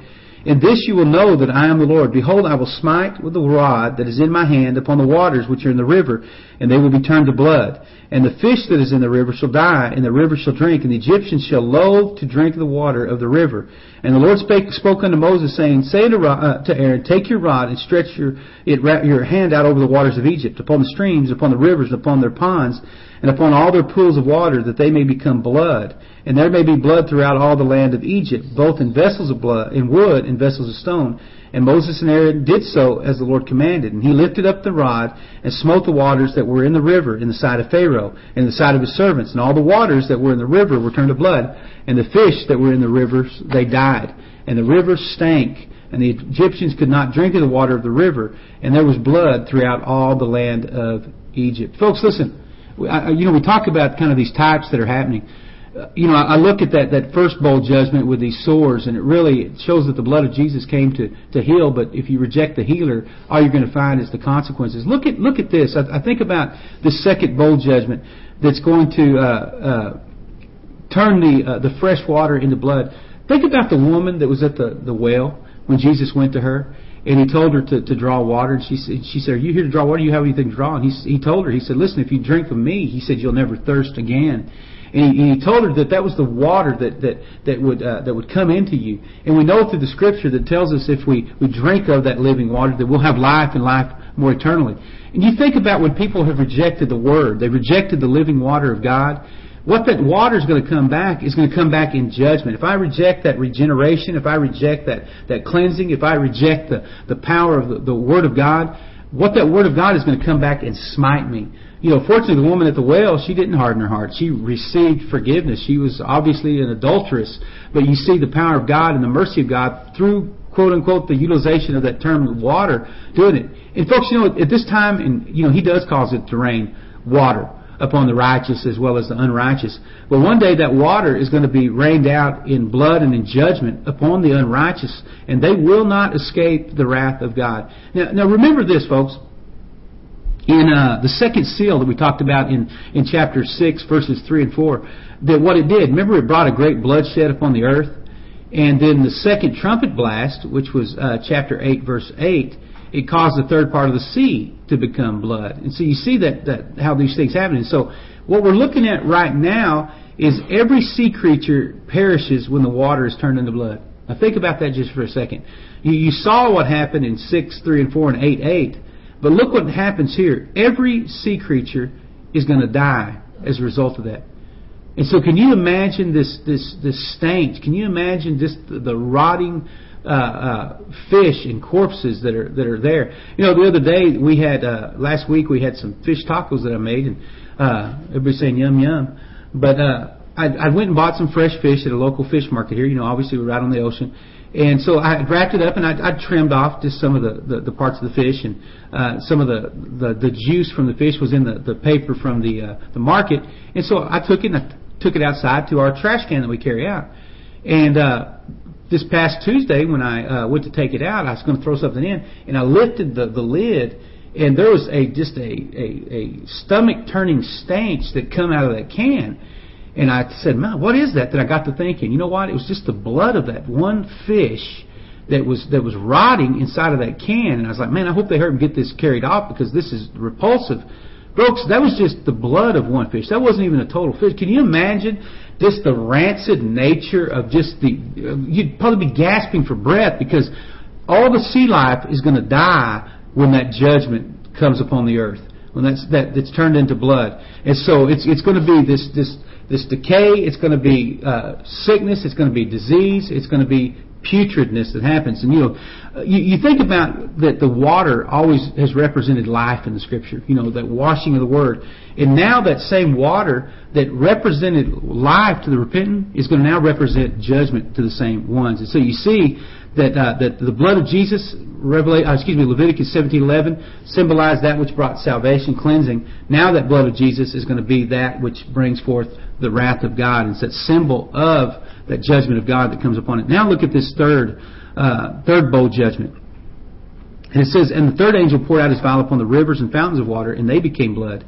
in this you will know that I am the Lord. Behold, I will smite with the rod that is in my hand upon the waters which are in the river, and they will be turned to blood. And the fish that is in the river shall die, and the river shall drink, and the Egyptians shall loathe to drink the water of the river. And the Lord spake, spoke unto Moses, saying, Say to, uh, to Aaron, Take your rod and stretch your, it, your hand out over the waters of Egypt, upon the streams, upon the rivers, and upon their ponds, and upon all their pools of water, that they may become blood. And there may be blood throughout all the land of Egypt, both in vessels of blood, in wood, and vessels of stone. And Moses and Aaron did so as the Lord commanded. And he lifted up the rod and smote the waters that were in the river in the sight of Pharaoh, and in the sight of his servants. And all the waters that were in the river were turned to blood, and the fish that were in the rivers, they died. And the river stank, and the Egyptians could not drink of the water of the river, and there was blood throughout all the land of Egypt. Folks, listen. You know, we talk about kind of these types that are happening you know, I look at that, that first bowl judgment with these sores, and it really shows that the blood of Jesus came to, to heal. But if you reject the healer, all you're going to find is the consequences. Look at look at this. I, I think about the second bowl judgment that's going to uh, uh, turn the uh, the fresh water into blood. Think about the woman that was at the, the well when Jesus went to her. And he told her to, to draw water. And she said, she said, Are you here to draw water? Do you have anything to draw? And he, he told her, He said, Listen, if you drink from me, he said, you'll never thirst again. And he, and he told her that that was the water that that that would uh, that would come into you. And we know through the Scripture that tells us if we we drink of that living water that we'll have life and life more eternally. And you think about when people have rejected the Word, they've rejected the living water of God. What that water is going to come back is going to come back in judgment. If I reject that regeneration, if I reject that, that cleansing, if I reject the, the power of the, the Word of God, what that word of God is going to come back and smite me. You know, fortunately, the woman at the well, she didn't harden her heart. She received forgiveness. She was obviously an adulteress, but you see the power of God and the mercy of God through quote unquote the utilization of that term water doing it. And folks, you know, at this time, and you know, He does cause it to rain water upon the righteous as well as the unrighteous. But one day that water is going to be rained out in blood and in judgment upon the unrighteous, and they will not escape the wrath of God. Now, now remember this, folks. In uh, the second seal that we talked about in, in chapter 6, verses 3 and 4, that what it did, remember it brought a great bloodshed upon the earth? And then the second trumpet blast, which was uh, chapter 8, verse 8, it caused the third part of the sea to become blood. And so you see that, that how these things happen. And so what we're looking at right now is every sea creature perishes when the water is turned into blood. Now think about that just for a second. You, you saw what happened in 6, 3, and 4, and 8, 8. But look what happens here. Every sea creature is going to die as a result of that. And so can you imagine this, this, this stench? Can you imagine just the, the rotting uh, uh, fish and corpses that are that are there. You know, the other day we had uh, last week we had some fish tacos that I made, and uh, everybody's saying yum yum. But uh, I, I went and bought some fresh fish at a local fish market here. You know, obviously we're right on the ocean. And so I wrapped it up and I, I trimmed off just some of the, the, the parts of the fish and uh, some of the, the, the juice from the fish was in the, the paper from the, uh, the market. And so I took it and I took it outside to our trash can that we carry out. And uh, this past Tuesday when I uh, went to take it out, I was going to throw something in, and I lifted the, the lid, and there was a just a, a, a stomach turning stench that come out of that can. And I said, "Man, what is that?" Then I got to thinking, you know what? It was just the blood of that one fish that was that was rotting inside of that can. And I was like, "Man, I hope they hurt and get this carried off because this is repulsive." Folks, that was just the blood of one fish. That wasn't even a total fish. Can you imagine just the rancid nature of just the, you'd probably be gasping for breath because all the sea life is going to die when that judgment comes upon the earth, when that's, that, that's turned into blood. And so it's, it's going to be this, this, this decay, it's going to be uh, sickness, it's going to be disease, it's going to be putridness that happens. And you know, you, you think about that the water always has represented life in the Scripture. You know, that washing of the Word, and now that same water that represented life to the repentant is going to now represent judgment to the same ones. And so you see that uh, that the blood of Jesus, uh, excuse me, Leviticus 17:11 symbolized that which brought salvation, cleansing. Now that blood of Jesus is going to be that which brings forth the wrath of God. It's that symbol of that judgment of God that comes upon it. Now look at this third uh, third bowl judgment. And it says, And the third angel poured out his vial upon the rivers and fountains of water, and they became blood.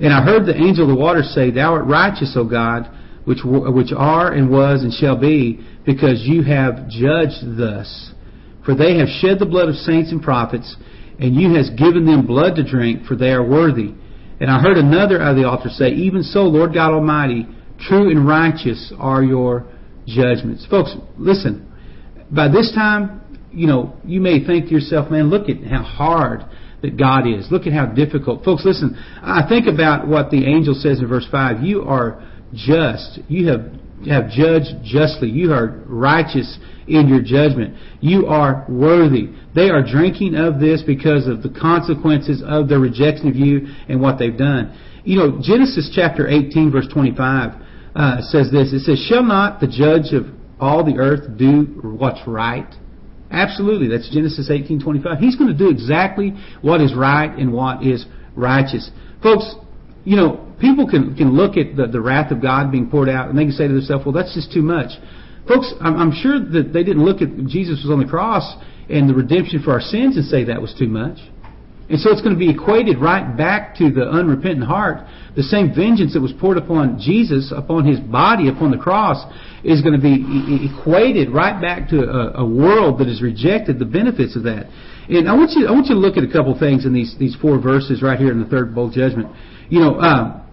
And I heard the angel of the water say, Thou art righteous, O God, which, which are and was and shall be, because you have judged thus. For they have shed the blood of saints and prophets, and you has given them blood to drink, for they are worthy. And I heard another out of the altar say, Even so, Lord God Almighty, true and righteous are your judgments. Folks, listen. By this time, you know, you may think to yourself, man, look at how hard that God is. Look at how difficult. Folks, listen. I think about what the angel says in verse 5. You are just. You have, have judged justly. You are righteous in your judgment. You are worthy. They are drinking of this because of the consequences of their rejection of you and what they've done. You know, Genesis chapter 18, verse 25 uh, says this. It says, Shall not the judge of all the earth do what's right? Absolutely. That's Genesis 18:25. He's going to do exactly what is right and what is righteous. Folks, you know, people can, can look at the, the wrath of God being poured out and they can say to themselves, well, that's just too much. Folks, I'm, I'm sure that they didn't look at Jesus was on the cross and the redemption for our sins and say that was too much. And so it's going to be equated right back to the unrepentant heart. The same vengeance that was poured upon Jesus, upon his body, upon the cross, is going to be equated right back to a, a world that has rejected the benefits of that. And I want you, I want you to look at a couple things in these, these four verses right here in the third bowl judgment. You know, um,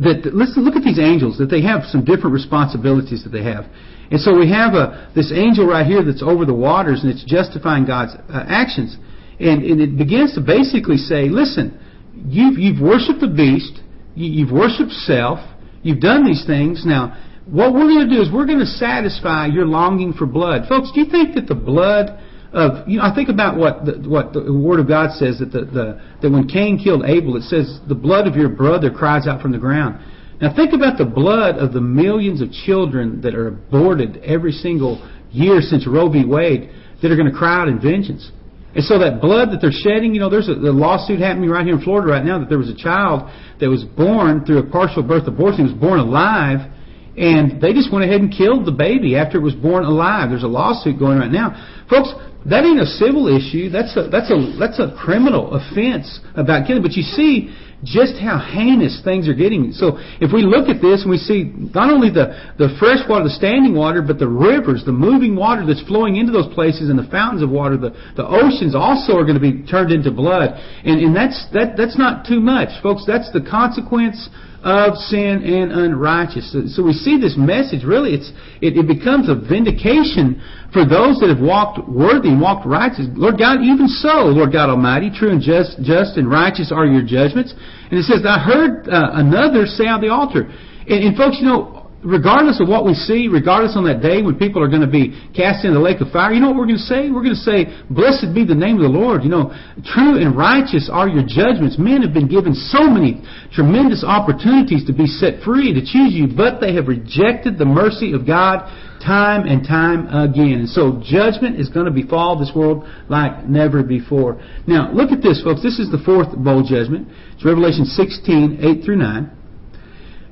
that let's look at these angels that they have some different responsibilities that they have and so we have a, this angel right here that's over the waters and it's justifying god's uh, actions and, and it begins to basically say, listen, you've, you've worshiped the beast, you, you've worshiped self, you've done these things. Now, what we're going to do is we're going to satisfy your longing for blood. Folks, do you think that the blood of you know I think about what the, what the Word of God says that the, the that when Cain killed Abel, it says the blood of your brother cries out from the ground. Now think about the blood of the millions of children that are aborted every single year since Roe v. Wade that are going to cry out in vengeance. And so that blood that they're shedding, you know, there's a, a lawsuit happening right here in Florida right now that there was a child that was born through a partial birth abortion. Was born alive, and they just went ahead and killed the baby after it was born alive. There's a lawsuit going right now, folks. That ain't a civil issue. That's a that's a that's a criminal offense about killing. But you see just how heinous things are getting. So if we look at this and we see not only the, the fresh water, the standing water, but the rivers, the moving water that's flowing into those places and the fountains of water, the, the oceans also are going to be turned into blood. And, and that's, that, that's not too much, folks. That's the consequence of sin and unrighteousness. So we see this message really it's it, it, becomes a vindication for those that have walked worthy and walked righteous. Lord God, even so, Lord God Almighty, true and just, just and righteous are your judgments. And it says, I heard uh, another say on the altar. And, and folks, you know, regardless of what we see, regardless on that day when people are going to be cast into the lake of fire, you know what we're going to say? We're going to say, Blessed be the name of the Lord. You know, true and righteous are your judgments. Men have been given so many tremendous opportunities to be set free, to choose you, but they have rejected the mercy of God time and time again. And so judgment is going to befall this world like never before. Now, look at this, folks. This is the fourth bowl judgment. It's Revelation 16, 8 through 9.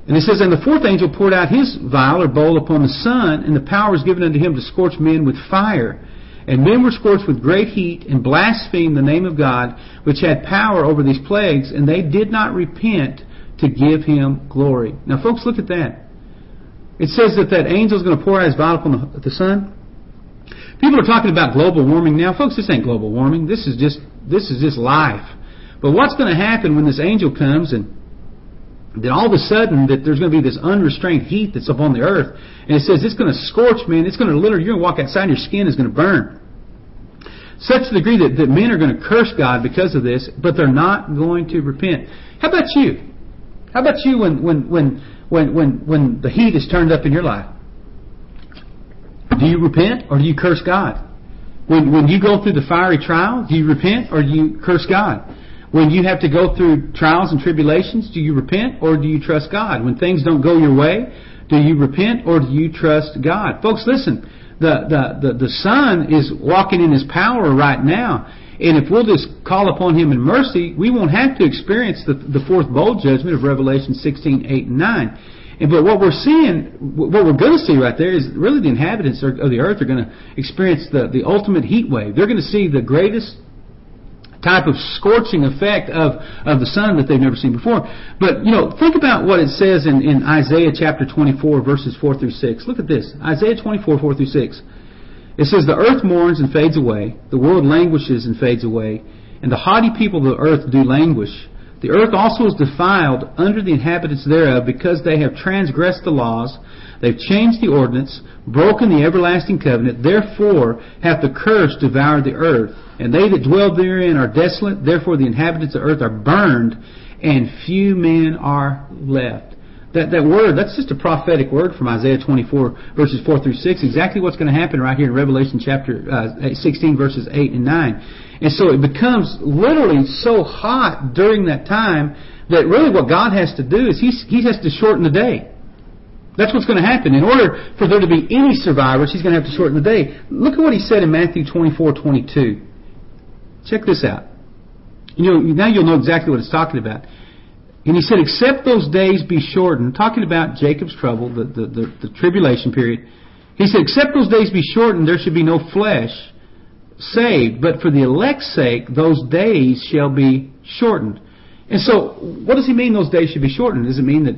And it says, And the fourth angel poured out his vial or bowl upon the sun, and the power was given unto him to scorch men with fire. And men were scorched with great heat, and blasphemed the name of God, which had power over these plagues, and they did not repent to give him glory. Now, folks, look at that. It says that that angel is going to pour out his vial upon the, the sun. People are talking about global warming now. Folks, this ain't global warming. This is just this is just life. But what's going to happen when this angel comes and then all of a sudden that there's going to be this unrestrained heat that's upon the earth, and it says it's going to scorch, man. It's going to literally you're going to walk outside, and your skin is going to burn. Such a degree that, that men are going to curse God because of this, but they're not going to repent. How about you? How about you when when when when when when the heat is turned up in your life? Do you repent or do you curse God? When when you go through the fiery trial, do you repent or do you curse God? When you have to go through trials and tribulations, do you repent or do you trust God? When things don't go your way, do you repent or do you trust God? Folks, listen, the, the, the, the Son is walking in His power right now. And if we'll just call upon Him in mercy, we won't have to experience the, the fourth bowl judgment of Revelation 16, 8, and 9. And, but what we're seeing, what we're going to see right there is really the inhabitants of the earth are going to experience the, the ultimate heat wave. They're going to see the greatest type of scorching effect of, of the sun that they've never seen before. But, you know, think about what it says in, in Isaiah chapter 24, verses 4 through 6. Look at this. Isaiah 24, 4 through 6. It says, The earth mourns and fades away, the world languishes and fades away, and the haughty people of the earth do languish. The earth also is defiled under the inhabitants thereof, because they have transgressed the laws, they've changed the ordinance, broken the everlasting covenant, therefore hath the curse devoured the earth. And they that dwell therein are desolate, therefore the inhabitants of the earth are burned, and few men are left. That, that word, that's just a prophetic word from Isaiah 24, verses 4 through 6. Exactly what's going to happen right here in Revelation chapter uh, 16, verses 8 and 9. And so it becomes literally so hot during that time that really what God has to do is He, he has to shorten the day. That's what's going to happen. In order for there to be any survivors, He's going to have to shorten the day. Look at what He said in Matthew 24, 22. Check this out. You know, now you'll know exactly what it's talking about. And he said, except those days be shortened, talking about Jacob's trouble, the, the, the, the tribulation period. He said, except those days be shortened, there should be no flesh saved, but for the elect's sake, those days shall be shortened. And so, what does he mean those days should be shortened? Does it mean that,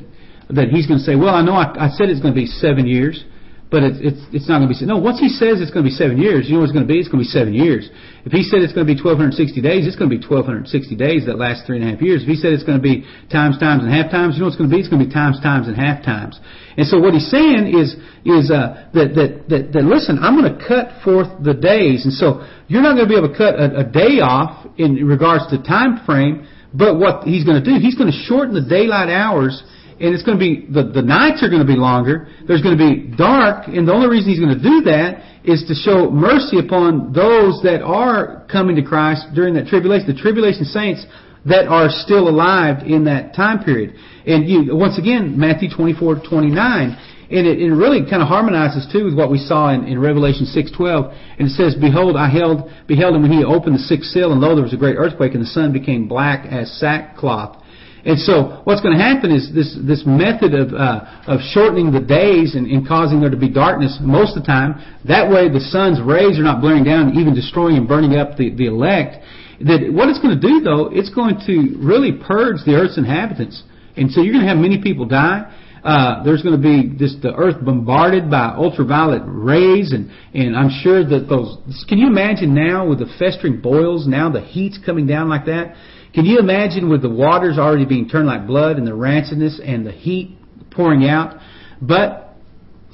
that he's going to say, well, I know I, I said it's going to be seven years, but it's, it's, it's not going to be, no, once he says it's going to be seven years, you know what it's going to be? It's going to be seven years. If he said it's going to be 1260 days, it's going to be 1260 days that last three and a half years. If he said it's going to be times, times, and half times, you know what it's going to be? It's going to be times, times, and half times. And so what he's saying is, is, uh, that, that, that, that listen, I'm going to cut forth the days. And so you're not going to be able to cut a, a day off in regards to time frame, but what he's going to do, he's going to shorten the daylight hours and it's going to be the, the nights are going to be longer. There's going to be dark, and the only reason he's going to do that is to show mercy upon those that are coming to Christ during that tribulation. The tribulation saints that are still alive in that time period. And you, once again, Matthew 24, 29, and it, it really kind of harmonizes too with what we saw in, in Revelation 6:12. And it says, "Behold, I held, beheld him when he opened the sixth seal, and lo, there was a great earthquake, and the sun became black as sackcloth." And so, what's going to happen is this this method of uh, of shortening the days and, and causing there to be darkness most of the time. That way, the sun's rays are not blaring down, even destroying and burning up the the elect. That what it's going to do though, it's going to really purge the earth's inhabitants. And so you're going to have many people die. Uh, there's going to be just the earth bombarded by ultraviolet rays, and and I'm sure that those. Can you imagine now with the festering boils? Now the heat's coming down like that. Can you imagine with the waters already being turned like blood and the rancidness and the heat pouring out? But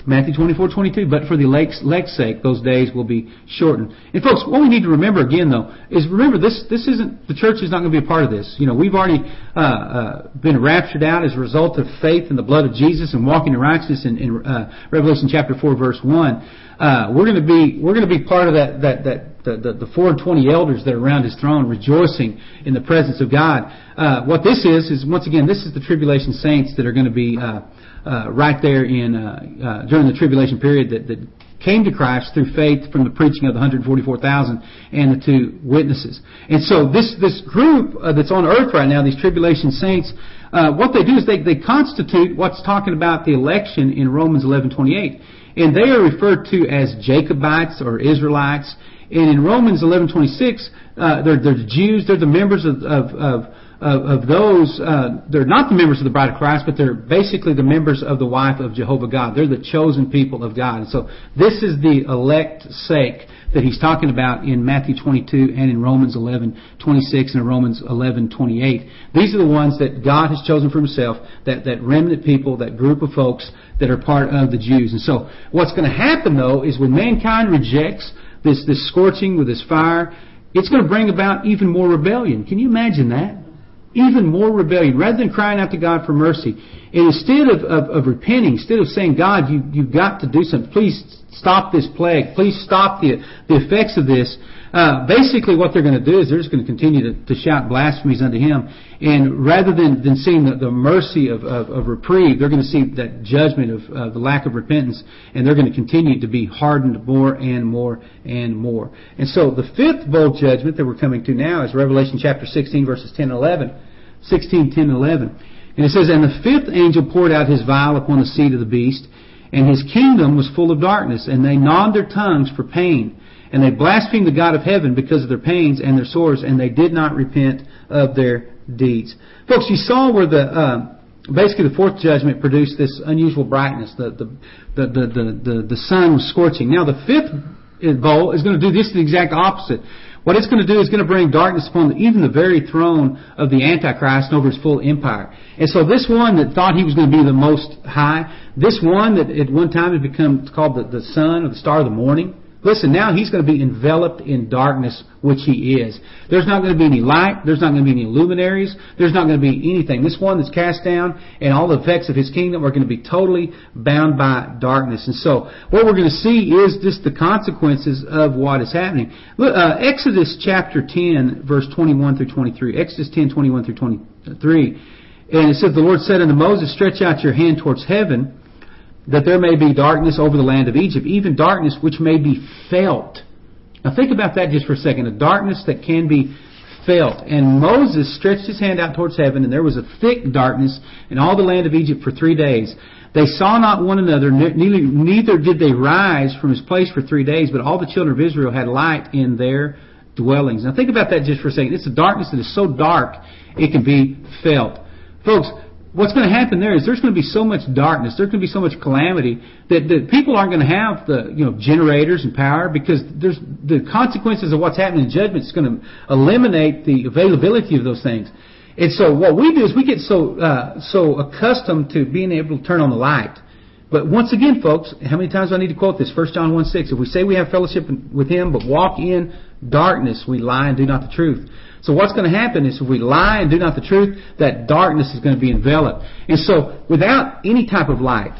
Matthew 24, 22. But for the lake's, lake's sake, those days will be shortened. And folks, what we need to remember again, though, is remember this. This isn't the church is not going to be a part of this. You know, we've already uh, uh, been raptured out as a result of faith in the blood of Jesus and walking in righteousness in, in uh, Revelation chapter 4, verse 1. Uh, we're going to be we're going to be part of that that that the, the, the four and twenty elders that are around his throne rejoicing in the presence of God. Uh, what this is is once again this is the tribulation saints that are going to be uh, uh, right there in uh, uh, during the tribulation period that, that came to Christ through faith from the preaching of the 144,000 and the two witnesses. And so this this group uh, that's on earth right now, these tribulation saints, uh, what they do is they, they constitute what's talking about the election in Romans 11:28, and they are referred to as Jacobites or Israelites. And in Romans 11:26, uh, they're, they're the Jews, they're the members of, of, of of, of those, uh, they're not the members of the bride of Christ, but they're basically the members of the wife of Jehovah God. They're the chosen people of God. And so this is the elect sake that he's talking about in Matthew 22 and in Romans 11, 26 and in Romans 11, 28. These are the ones that God has chosen for himself, that, that remnant people, that group of folks that are part of the Jews. And so what's going to happen though is when mankind rejects this, this scorching with this fire, it's going to bring about even more rebellion. Can you imagine that? Even more rebellion. Rather than crying out to God for mercy, and instead of, of, of repenting, instead of saying, God, you, you've got to do something, please stop this plague, please stop the, the effects of this, uh, basically what they're going to do is they're just going to continue to, to shout blasphemies unto Him. And rather than, than seeing the, the mercy of, of, of reprieve, they're going to see that judgment of uh, the lack of repentance, and they're going to continue to be hardened more and more and more. And so the fifth bowl judgment that we're coming to now is Revelation chapter 16, verses 10 and 11. 16, 10, 11. And it says, And the fifth angel poured out his vial upon the seat of the beast, and his kingdom was full of darkness, and they gnawed their tongues for pain. And they blasphemed the God of heaven because of their pains and their sores, and they did not repent of their deeds. Folks, you saw where the uh, basically the fourth judgment produced this unusual brightness. The the the the the, the, the sun was scorching. Now the fifth bowl is going to do just the exact opposite. What it's going to do is going to bring darkness upon even the very throne of the Antichrist over his full empire. And so this one that thought he was going to be the most high, this one that at one time had become called the, the sun or the star of the morning, Listen, now he's going to be enveloped in darkness, which he is. There's not going to be any light. There's not going to be any luminaries. There's not going to be anything. This one that's cast down and all the effects of his kingdom are going to be totally bound by darkness. And so what we're going to see is just the consequences of what is happening. Look, uh, Exodus chapter 10, verse 21 through 23. Exodus 10, 21 through 23. And it says, The Lord said unto Moses, Stretch out your hand towards heaven that there may be darkness over the land of Egypt, even darkness which may be felt. Now think about that just for a second. A darkness that can be felt. And Moses stretched his hand out towards heaven, and there was a thick darkness in all the land of Egypt for three days. They saw not one another, neither, neither did they rise from his place for three days, but all the children of Israel had light in their dwellings. Now think about that just for a second. It's a darkness that is so dark it can be felt. Folks, what's going to happen there is there's going to be so much darkness, there's going to be so much calamity that, that people aren't going to have the you know generators and power because there's the consequences of what's happening in judgment is going to eliminate the availability of those things. And so what we do is we get so uh, so accustomed to being able to turn on the light. But once again, folks, how many times do I need to quote this? 1 John 1 6. If we say we have fellowship with Him, but walk in darkness we lie and do not the truth. So what's going to happen is if we lie and do not the truth, that darkness is going to be enveloped. And so without any type of light,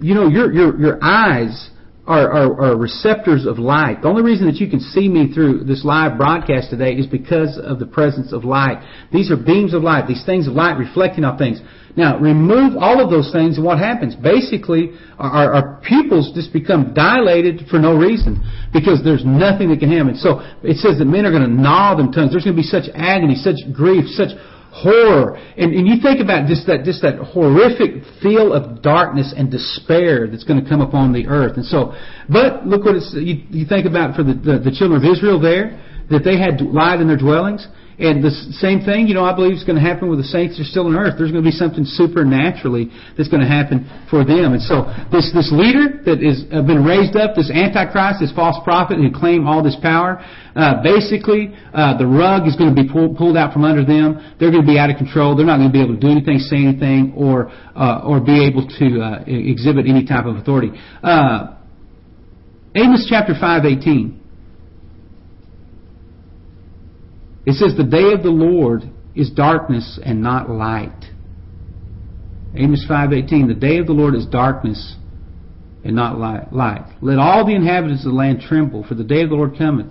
you know, your, your, your eyes are, are, are, receptors of light. The only reason that you can see me through this live broadcast today is because of the presence of light. These are beams of light, these things of light reflecting off things. Now, remove all of those things and what happens? Basically, our, our pupils just become dilated for no reason because there's nothing that can happen. So it says that men are going to gnaw them tongues. There's going to be such agony, such grief, such horror. And, and you think about just that, just that horrific feel of darkness and despair that's going to come upon the earth. And so, but look what it's, you, you think about for the, the, the children of Israel there, that they had light in their dwellings. And the same thing, you know, I believe is going to happen with the saints that are still on earth. There's going to be something supernaturally that's going to happen for them. And so this, this leader that is uh, been raised up, this antichrist, this false prophet who claim all this power, uh, basically, uh, the rug is going to be pulled, pulled out from under them. They're going to be out of control. They're not going to be able to do anything, say anything, or, uh, or be able to, uh, exhibit any type of authority. Uh, Amos chapter 5, 18. It says, The day of the Lord is darkness and not light. Amos 5.18, The day of the Lord is darkness and not light. Let all the inhabitants of the land tremble, for the day of the Lord cometh.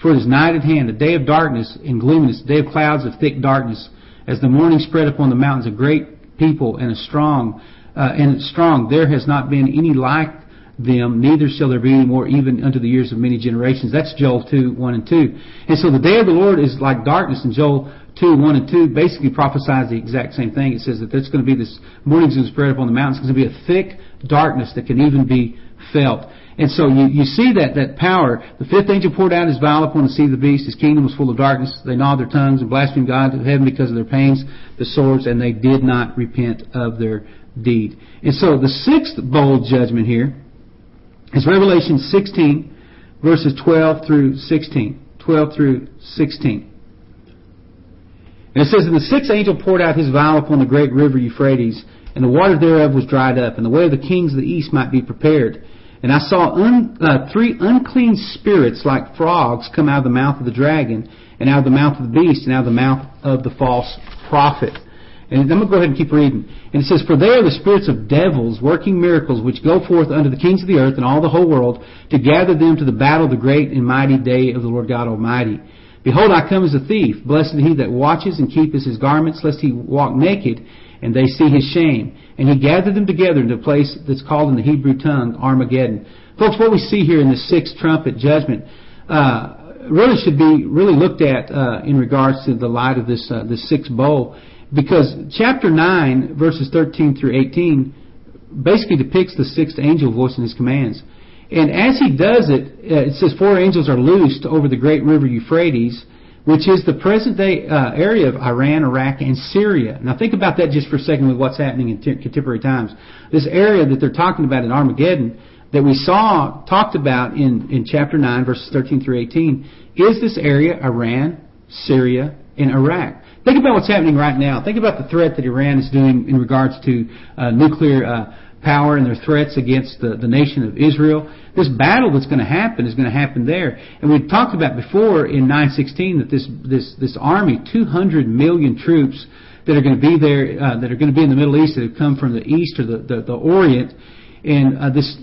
For it is night at hand, a day of darkness and gloominess, a day of clouds of thick darkness, as the morning spread upon the mountains, a great people and a strong, uh, and strong. There has not been any like them, neither shall there be any more even unto the years of many generations. That's Joel 2, 1 and 2. And so the day of the Lord is like darkness, and Joel 2, 1 and 2 basically prophesies the exact same thing. It says that there's going to be this morning's going to spread upon the mountains. It's going to be a thick darkness that can even be felt. And so you, you see that, that power. The fifth angel poured out his vial upon the sea of the beast. His kingdom was full of darkness. They gnawed their tongues and blasphemed God to heaven because of their pains, the swords, and they did not repent of their deed. And so the sixth bowl judgment here is Revelation 16, verses 12 through 16. 12 through 16. And it says, And the sixth angel poured out his vial upon the great river Euphrates, and the water thereof was dried up, and the way of the kings of the east might be prepared. And I saw un, uh, three unclean spirits like frogs come out of the mouth of the dragon, and out of the mouth of the beast, and out of the mouth of the false prophet. And I'm going to go ahead and keep reading. And it says, For they are the spirits of devils, working miracles, which go forth unto the kings of the earth and all the whole world, to gather them to the battle of the great and mighty day of the Lord God Almighty. Behold, I come as a thief. Blessed he that watches and keepeth his garments, lest he walk naked, and they see his shame. And he gathered them together into a place that's called in the Hebrew tongue Armageddon. Folks, what we see here in the sixth trumpet judgment uh, really should be really looked at uh, in regards to the light of this uh, this sixth bowl because chapter 9, verses 13 through 18, basically depicts the sixth angel voicing his commands. And as he does it, uh, it says four angels are loosed over the great river Euphrates, which is the present day uh, area of Iran, Iraq, and Syria. Now think about that just for a second with what's happening in t- contemporary times. This area that they're talking about in Armageddon, that we saw talked about in, in chapter 9, verses 13 through 18, is this area Iran, Syria, and Iraq. Think about what's happening right now. Think about the threat that Iran is doing in regards to uh, nuclear uh, power and their threats against the, the nation of Israel. This battle that's going to happen is going to happen there. And we talked about before in 916 that this this this army, 200 million troops that are going to be there, uh, that are going to be in the Middle East, that have come from the East or the the, the Orient, and uh, this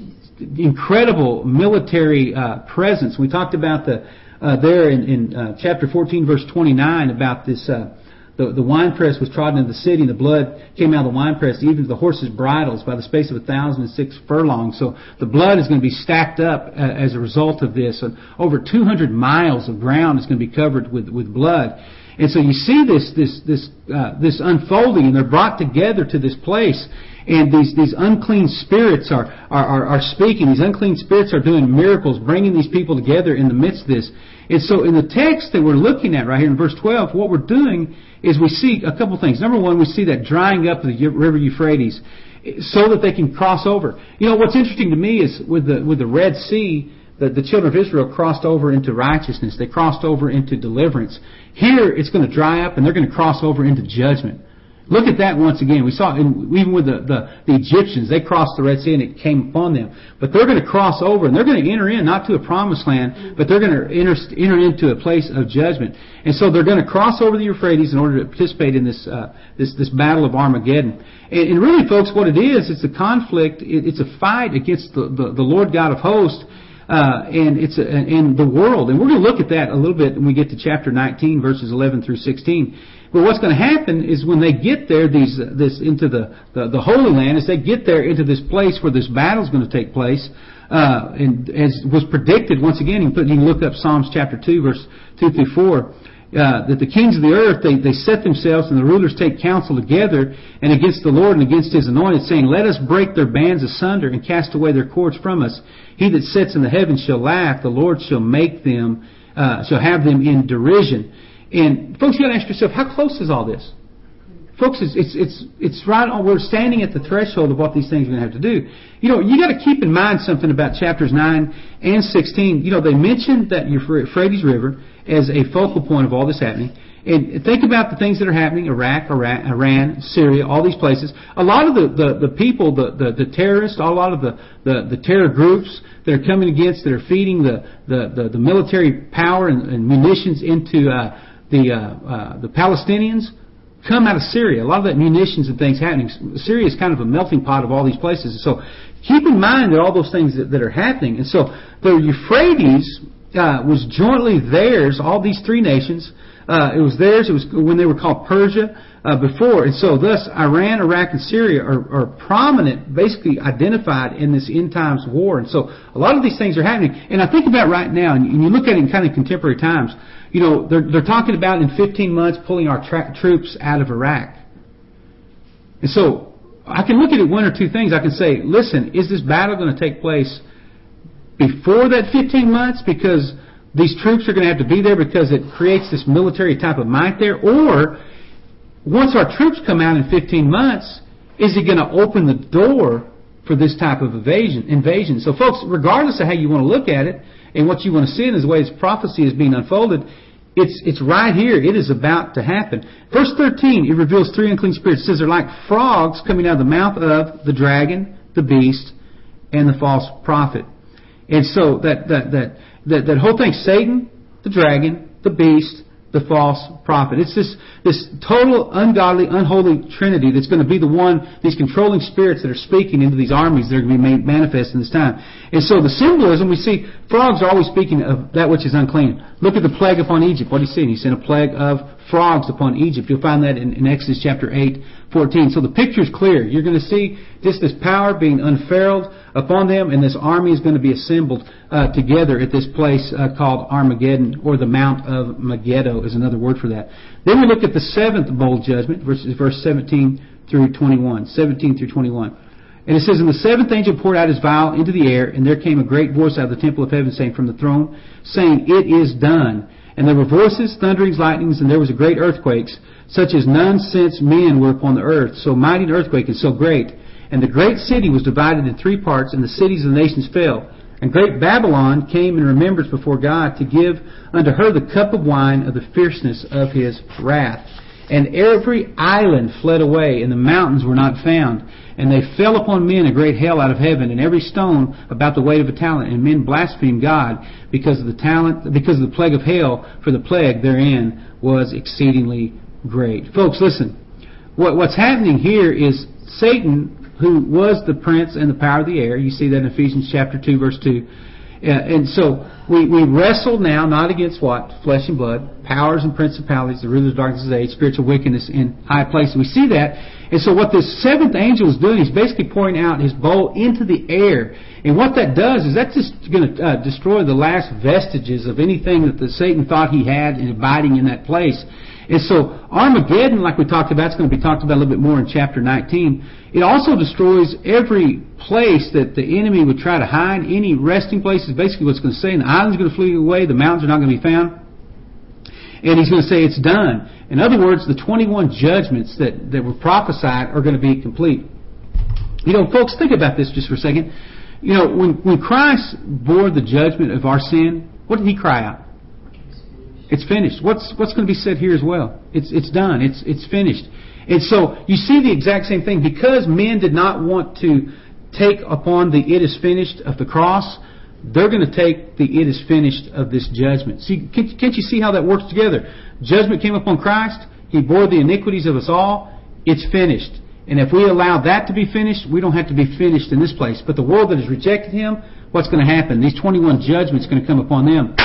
incredible military uh, presence. We talked about the uh, there in, in uh, chapter 14, verse 29, about this uh, the, the winepress was trodden into the city, and the blood came out of the winepress, even to the horses' bridles, by the space of a thousand and six furlongs. So the blood is going to be stacked up uh, as a result of this. And over 200 miles of ground is going to be covered with, with blood. And so you see this this this uh, this unfolding, and they're brought together to this place. And these, these unclean spirits are, are, are, are speaking. These unclean spirits are doing miracles, bringing these people together in the midst of this. And so in the text that we're looking at right here in verse 12, what we're doing is we see a couple things. Number one, we see that drying up of the river Euphrates so that they can cross over. You know, what's interesting to me is with the, with the Red Sea, the, the children of Israel crossed over into righteousness. They crossed over into deliverance. Here, it's going to dry up and they're going to cross over into judgment. Look at that once again. We saw even with the, the, the Egyptians, they crossed the Red Sea and it came upon them. But they're going to cross over and they're going to enter in, not to a promised land, but they're going to enter, enter into a place of judgment. And so they're going to cross over the Euphrates in order to participate in this, uh, this, this battle of Armageddon. And, and really, folks, what it is, it's a conflict, it, it's a fight against the, the, the Lord God of hosts uh, and it's a, in the world. And we're going to look at that a little bit when we get to chapter 19, verses 11 through 16. But what's going to happen is when they get there, these uh, this into the, the the Holy Land, as they get there into this place where this battle is going to take place, uh, and as was predicted once again, you, put, you can look up Psalms chapter 2, verse 2 through 4 uh, that the kings of the earth they, they set themselves and the rulers take counsel together and against the Lord and against His anointed, saying, Let us break their bands asunder and cast away their cords from us. He that sits in the heavens shall laugh; the Lord shall make them, uh, shall have them in derision. And folks, you got to ask yourself, how close is all this? Folks, it's, it's, it's, it's right on, we're standing at the threshold of what these things are going to have to do. You know, you got to keep in mind something about chapters 9 and 16. You know, they mentioned that Euphrates River as a focal point of all this happening. And think about the things that are happening, Iraq, Iran, Iran Syria, all these places. A lot of the, the, the people, the, the, the terrorists, a lot of the, the, the terror groups that are coming against, that are feeding the, the, the, the military power and, and munitions into uh, the, uh, uh, the Palestinians, come out of Syria. A lot of that munitions and things happening. Syria is kind of a melting pot of all these places. So keep in mind that all those things that, that are happening. And so the Euphrates uh, was jointly theirs, all these three nations. Uh, it was theirs. It was when they were called Persia uh, before, and so thus Iran, Iraq, and Syria are, are prominent, basically identified in this end times war. And so a lot of these things are happening. And I think about right now, and you look at it in kind of contemporary times. You know, they're they're talking about in 15 months pulling our tra- troops out of Iraq. And so I can look at it one or two things. I can say, listen, is this battle going to take place before that 15 months because these troops are going to have to be there because it creates this military type of might there? Or once our troops come out in 15 months, is it going to open the door for this type of invasion? invasion? So, folks, regardless of how you want to look at it and what you want to see in the way this prophecy is being unfolded, it's, it's right here. It is about to happen. Verse 13, it reveals three unclean spirits. It says they're like frogs coming out of the mouth of the dragon, the beast, and the false prophet. And so that, that, that, that, that whole thing, Satan, the dragon, the beast, the false prophet. It's this, this total ungodly, unholy trinity that's going to be the one, these controlling spirits that are speaking into these armies that are going to be made manifest in this time. And so the symbolism, we see frogs are always speaking of that which is unclean. Look at the plague upon Egypt. What do you see? He sent a plague of frogs upon Egypt. You'll find that in, in Exodus chapter 8, 14. So the picture is clear. You're going to see just this power being unfurled upon them, and this army is going to be assembled uh, together at this place uh, called Armageddon, or the Mount of Megiddo is another word for that. Then we look at the seventh bowl judgment, verses, verse 17 through 21. 17 through 21. And it says, And the seventh angel poured out his vial into the air, and there came a great voice out of the temple of heaven, saying from the throne, saying, It is done. And there were voices, thunderings, lightnings, and there was a great earthquakes, such as none since men were upon the earth. So mighty an earthquake and so great. And the great city was divided in three parts, and the cities of the nations fell. And great Babylon came in remembrance before God to give unto her the cup of wine of the fierceness of his wrath. And every island fled away, and the mountains were not found. And they fell upon men a great hail out of heaven, and every stone about the weight of a talent. And men blasphemed God because of the talent, because of the plague of hail, for the plague therein was exceedingly great. Folks, listen. What, what's happening here is Satan who was the prince and the power of the air. You see that in Ephesians chapter 2, verse 2. And so we, we wrestle now not against what? Flesh and blood, powers and principalities, the rulers of darkness of age, spiritual wickedness in high places. We see that. And so what this seventh angel is doing, he's basically pouring out his bowl into the air. And what that does is that's just going to uh, destroy the last vestiges of anything that the Satan thought he had in abiding in that place. And so Armageddon, like we talked about, it's going to be talked about a little bit more in chapter 19. It also destroys every place that the enemy would try to hide, any resting places. Basically, what's going to say, and the island's going to flee away, the mountains are not going to be found. And he's going to say it's done. In other words, the 21 judgments that, that were prophesied are going to be complete. You know, folks, think about this just for a second. You know, when, when Christ bore the judgment of our sin, what did he cry out? It's finished. What's what's going to be said here as well? It's it's done. It's it's finished. And so you see the exact same thing because men did not want to take upon the it is finished of the cross. They're going to take the it is finished of this judgment. See, can't, can't you see how that works together? Judgment came upon Christ. He bore the iniquities of us all. It's finished. And if we allow that to be finished, we don't have to be finished in this place. But the world that has rejected Him, what's going to happen? These 21 judgments are going to come upon them.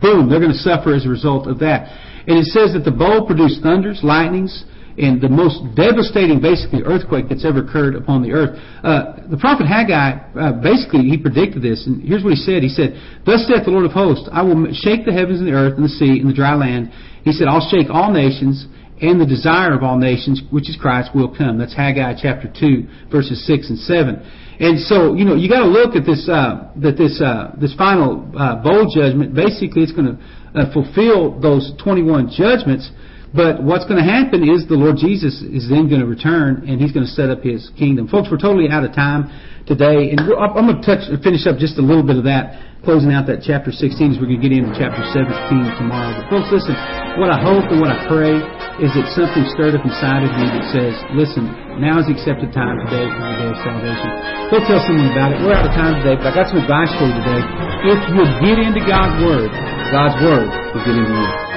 Boom, they're going to suffer as a result of that. And it says that the bowl produced thunders, lightnings, and the most devastating, basically, earthquake that's ever occurred upon the earth. Uh, the prophet Haggai, uh, basically, he predicted this, and here's what he said. He said, Thus saith the Lord of hosts, I will shake the heavens and the earth and the sea and the dry land. He said, I'll shake all nations, and the desire of all nations, which is Christ, will come. That's Haggai chapter 2, verses 6 and 7. And so, you know, you got to look at this, uh, that this, uh, this final uh, bowl judgment. Basically, it's going to uh, fulfill those 21 judgments. But what's going to happen is the Lord Jesus is then going to return and He's going to set up His kingdom. Folks, we're totally out of time today, and I'm going to touch, finish up just a little bit of that, closing out that chapter 16 as we're going to get into chapter 17 tomorrow. But folks, listen, what I hope and what I pray is that something stirred up inside of you that says, listen, now is the accepted time today for the day of salvation. Go tell someone about it. We're out of time today, but I got some advice for you today. If you'll get into God's Word, God's Word will get into you.